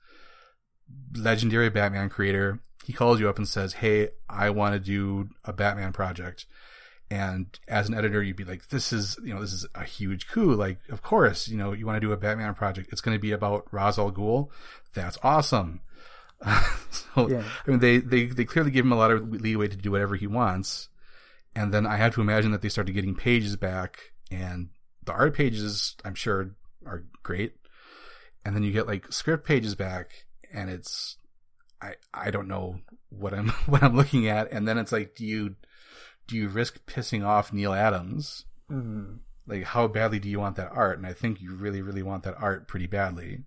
legendary Batman creator, he calls you up and says, "Hey, I want to do a Batman project," and as an editor, you'd be like, "This is you know, this is a huge coup. Like, of course, you know, you want to do a Batman project. It's going to be about Ra's al Ghul. That's awesome." so, Yeah. I mean, they, they they clearly give him a lot of leeway to do whatever he wants and then I have to imagine that they started getting pages back, and the art pages, I'm sure, are great. And then you get like script pages back, and it's, I I don't know what I'm what I'm looking at, and then it's like, do you do you risk pissing off Neal Adams? hmm Like, how badly do you want that art? And I think you really really want that art pretty badly.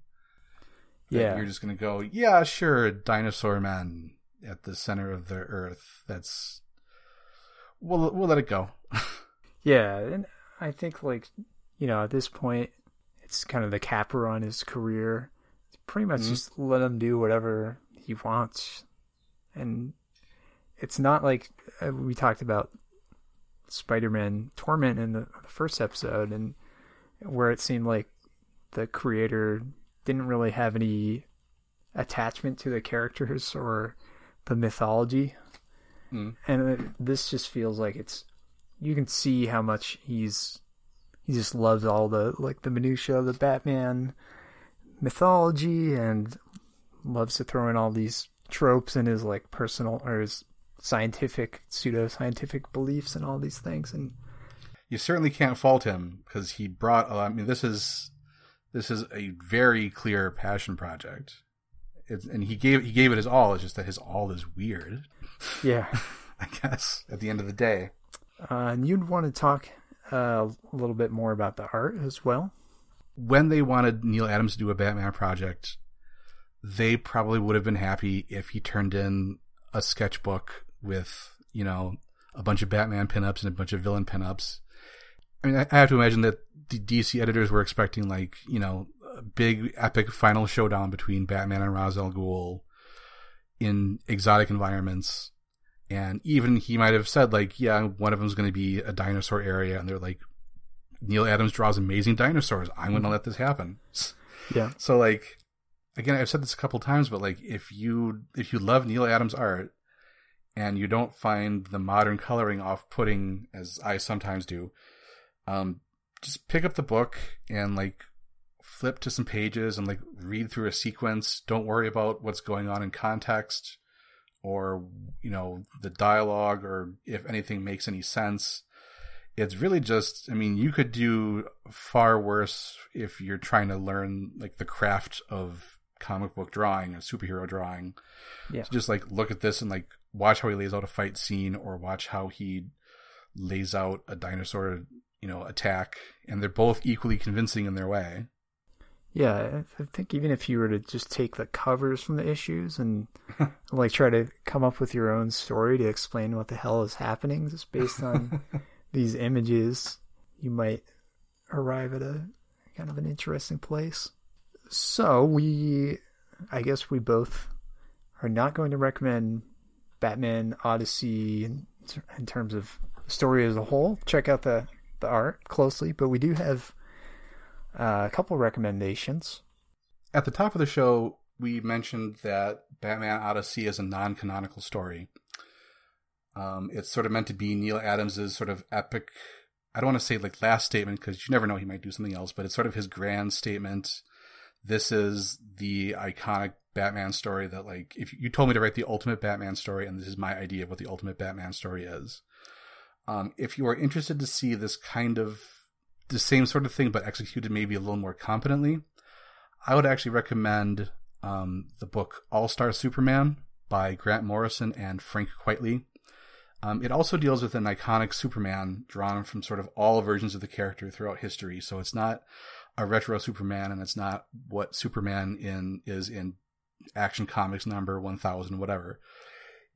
Yeah. you're just gonna go, yeah, sure, dinosaur man at the center of the earth. That's we'll we'll let it go. Yeah, and I think like you know at this point, it's kind of the capper on his career. It's pretty much Mhm. just let him do whatever he wants, and it's not like uh, we talked about Spider-Man Torment in the, the first episode, and where it seemed like the creator didn't really have any attachment to the characters or the mythology Mm. and it, this just feels like it's you can see how much he's he just loves all the like the minutia of the Batman mythology and loves to throw in all these tropes in his like personal or his scientific pseudo scientific beliefs and all these things and You certainly can't fault him because he brought. I mean, this is this is a very clear passion project. It's, and he gave he gave it his all. It's just that his all is weird. yeah I guess at the end of the day. uh, and you'd want to talk uh, a little bit more about the art as well when they wanted Neal Adams to do a Batman project, they probably would have been happy if he turned in a sketchbook with, you know, a bunch of Batman pinups and a bunch of villain pinups. I mean, I have to imagine that the DC editors were expecting, like, you know, a big epic final showdown between Batman and Ra's al Ghul in exotic environments. And even he might have said, like, yeah, one of them's going to be a dinosaur area. And they're like, Neal Adams draws amazing dinosaurs. I'm going to let this happen. yeah So like, again, I've said this a couple times, but like, if you if you love Neal Adams art and you don't find the modern coloring off-putting as I sometimes do, um, just pick up the book and like flip to some pages and like read through a sequence. Don't worry about what's going on in context or you know the dialogue or if anything makes any sense it's really just i mean you could do far worse if you're trying to learn like the craft of comic book drawing or superhero drawing Yeah. to just like look at this and like watch how he lays out a fight scene or watch how he lays out a dinosaur you know attack and they're both equally convincing in their way Yeah, I I think even if you were to just take the covers from the issues and like try to come up with your own story to explain what the hell is happening just based on these images, you might arrive at a kind of an interesting place. So we, I guess we both are not going to recommend Batman Odyssey in, in terms of the story as a whole. Check out the the art closely, but we do have uh, a couple recommendations. At the top of the show, we mentioned that Batman Odyssey is a non-canonical story. Um, it's sort of meant to be Neal Adams's sort of epic. I don't want to say like last statement because you never know he might do something else, but it's sort of his grand statement. This is the iconic Batman story that like if you told me to write the ultimate Batman story, and this is my idea of what the ultimate Batman story is. Um, if you are interested to see this kind of the same sort of thing but executed maybe a little more competently, I would actually recommend um, the book All Star Superman by Grant Morrison and Frank Quitely. Um, it also deals with an iconic Superman drawn from sort of all versions of the character throughout history. So it's not a retro Superman, and it's not what Superman in is in Action Comics number one thousand, whatever.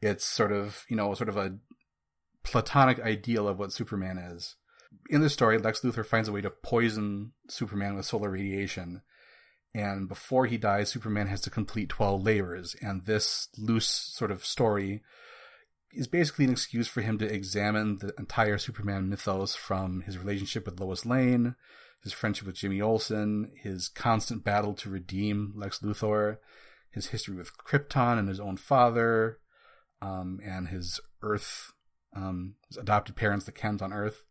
It's sort of you know sort of a platonic ideal of what Superman is. In this story, Lex Luthor finds a way to poison Superman with solar radiation. And before he dies, Superman has to complete 12 labors. And this loose sort of story is basically an excuse for him to examine the entire Superman mythos from his relationship with Lois Lane, his friendship with Jimmy Olsen, his constant battle to redeem Lex Luthor, his history with Krypton and his own father, um, and his Earth, um, his adopted parents, the Kent on Earth.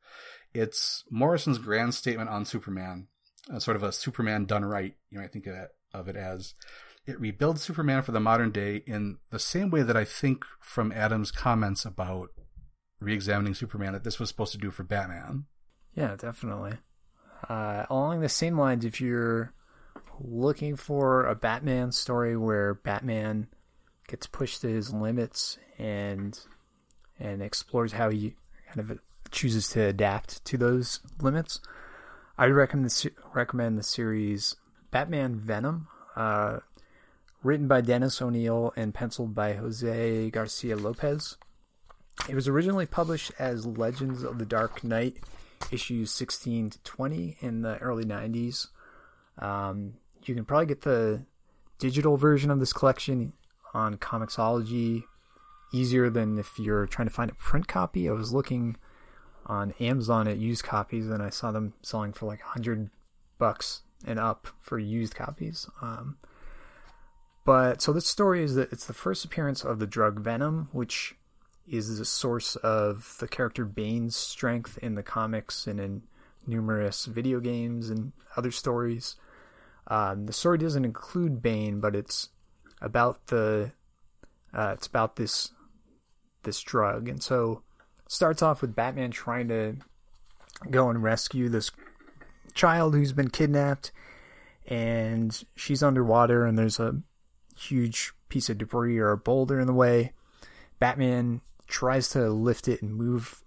It's Morrison's grand statement on Superman, uh, sort of a Superman done right. You might think of it, of it as it rebuilds Superman for the modern day in the same way that I think from Adam's comments about re-examining Superman that this was supposed to do for Batman. Yeah, definitely. Uh, along the same lines, if you're looking for a Batman story where Batman gets pushed to his limits and and explores how he kind of chooses to adapt to those limits, I would recommend the, recommend the series Batman Venom, uh, written by Dennis O'Neil and penciled by Jose Garcia Lopez. It was originally published as Legends of the Dark Knight, issues 16 to 20 in the early 90s. Um, you can probably get the digital version of this collection on Comixology easier than if you're trying to find a print copy. I was looking on Amazon at used copies and I saw them selling for like 100 bucks and up for used copies. Um, but so this story is that it's the first appearance of the drug Venom, which is the source of the character Bane's strength in the comics and in numerous video games and other stories. Um, the story doesn't include Bane, but it's about the uh, it's about this this drug, and so it starts off with Batman trying to go and rescue this child who's been kidnapped, and she's underwater, and there's a huge piece of debris or a boulder in the way. Batman tries to lift it and move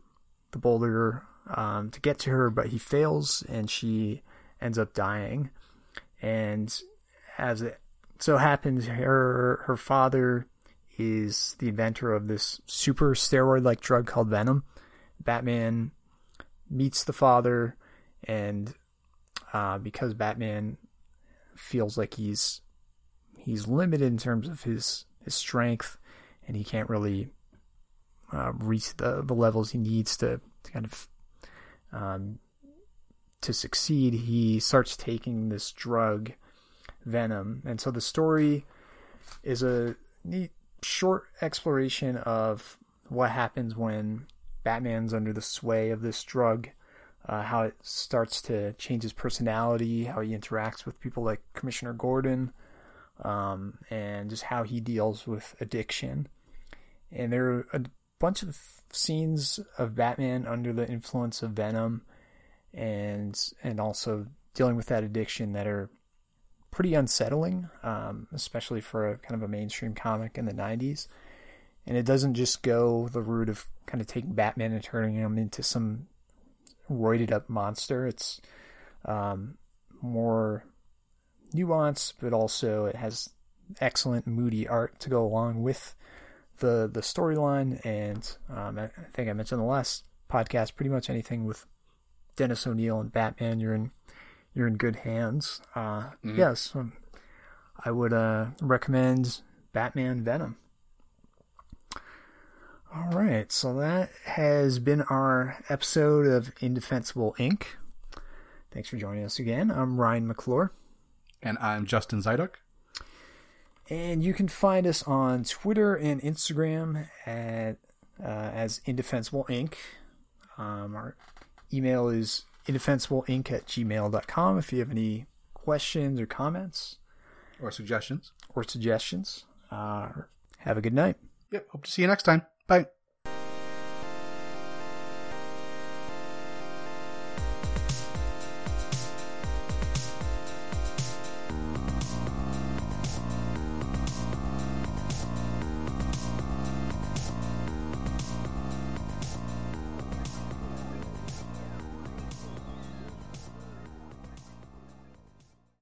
the boulder um, to get to her, but he fails, and she ends up dying. And as it so happens, her her father is the inventor of this super steroid like drug called Venom. Batman meets the father, and uh, because Batman feels like he's he's limited in terms of his his strength, and he can't really uh, reach the the levels he needs to, to kind of um, to succeed. He starts taking this drug, Venom, and so the story is a neat short exploration of what happens when Batman's under the sway of this drug. Uh, how it starts to change his personality, how he interacts with people like Commissioner Gordon, um, and just how he deals with addiction. And there are a bunch of scenes of Batman under the influence of Venom, and and also dealing with that addiction that are pretty unsettling, um, especially for a kind of a mainstream comic in the '90s. And it doesn't just go the route of kind of taking Batman and turning him into some roided up monster. It's um, more nuance, but also it has excellent moody art to go along with the the storyline. And um, I think I mentioned the last podcast, pretty much anything with Dennis O'Neil and Batman, you're in you're in good hands. Uh, mm-hmm. Yes, um, I would uh, recommend Batman Venom. All right, so that has been our episode of Indefensible Inc. Thanks for joining us again. I'm Ryan McClure. And I'm Justin Zyduk. And you can find us on Twitter and Instagram at uh, as Indefensible Inc. Um, our email is indefensibleinc at gmail.com if you have any questions or comments. Or suggestions. Or suggestions. Uh, have a good night. Yep. Hope to see you next time. Bye.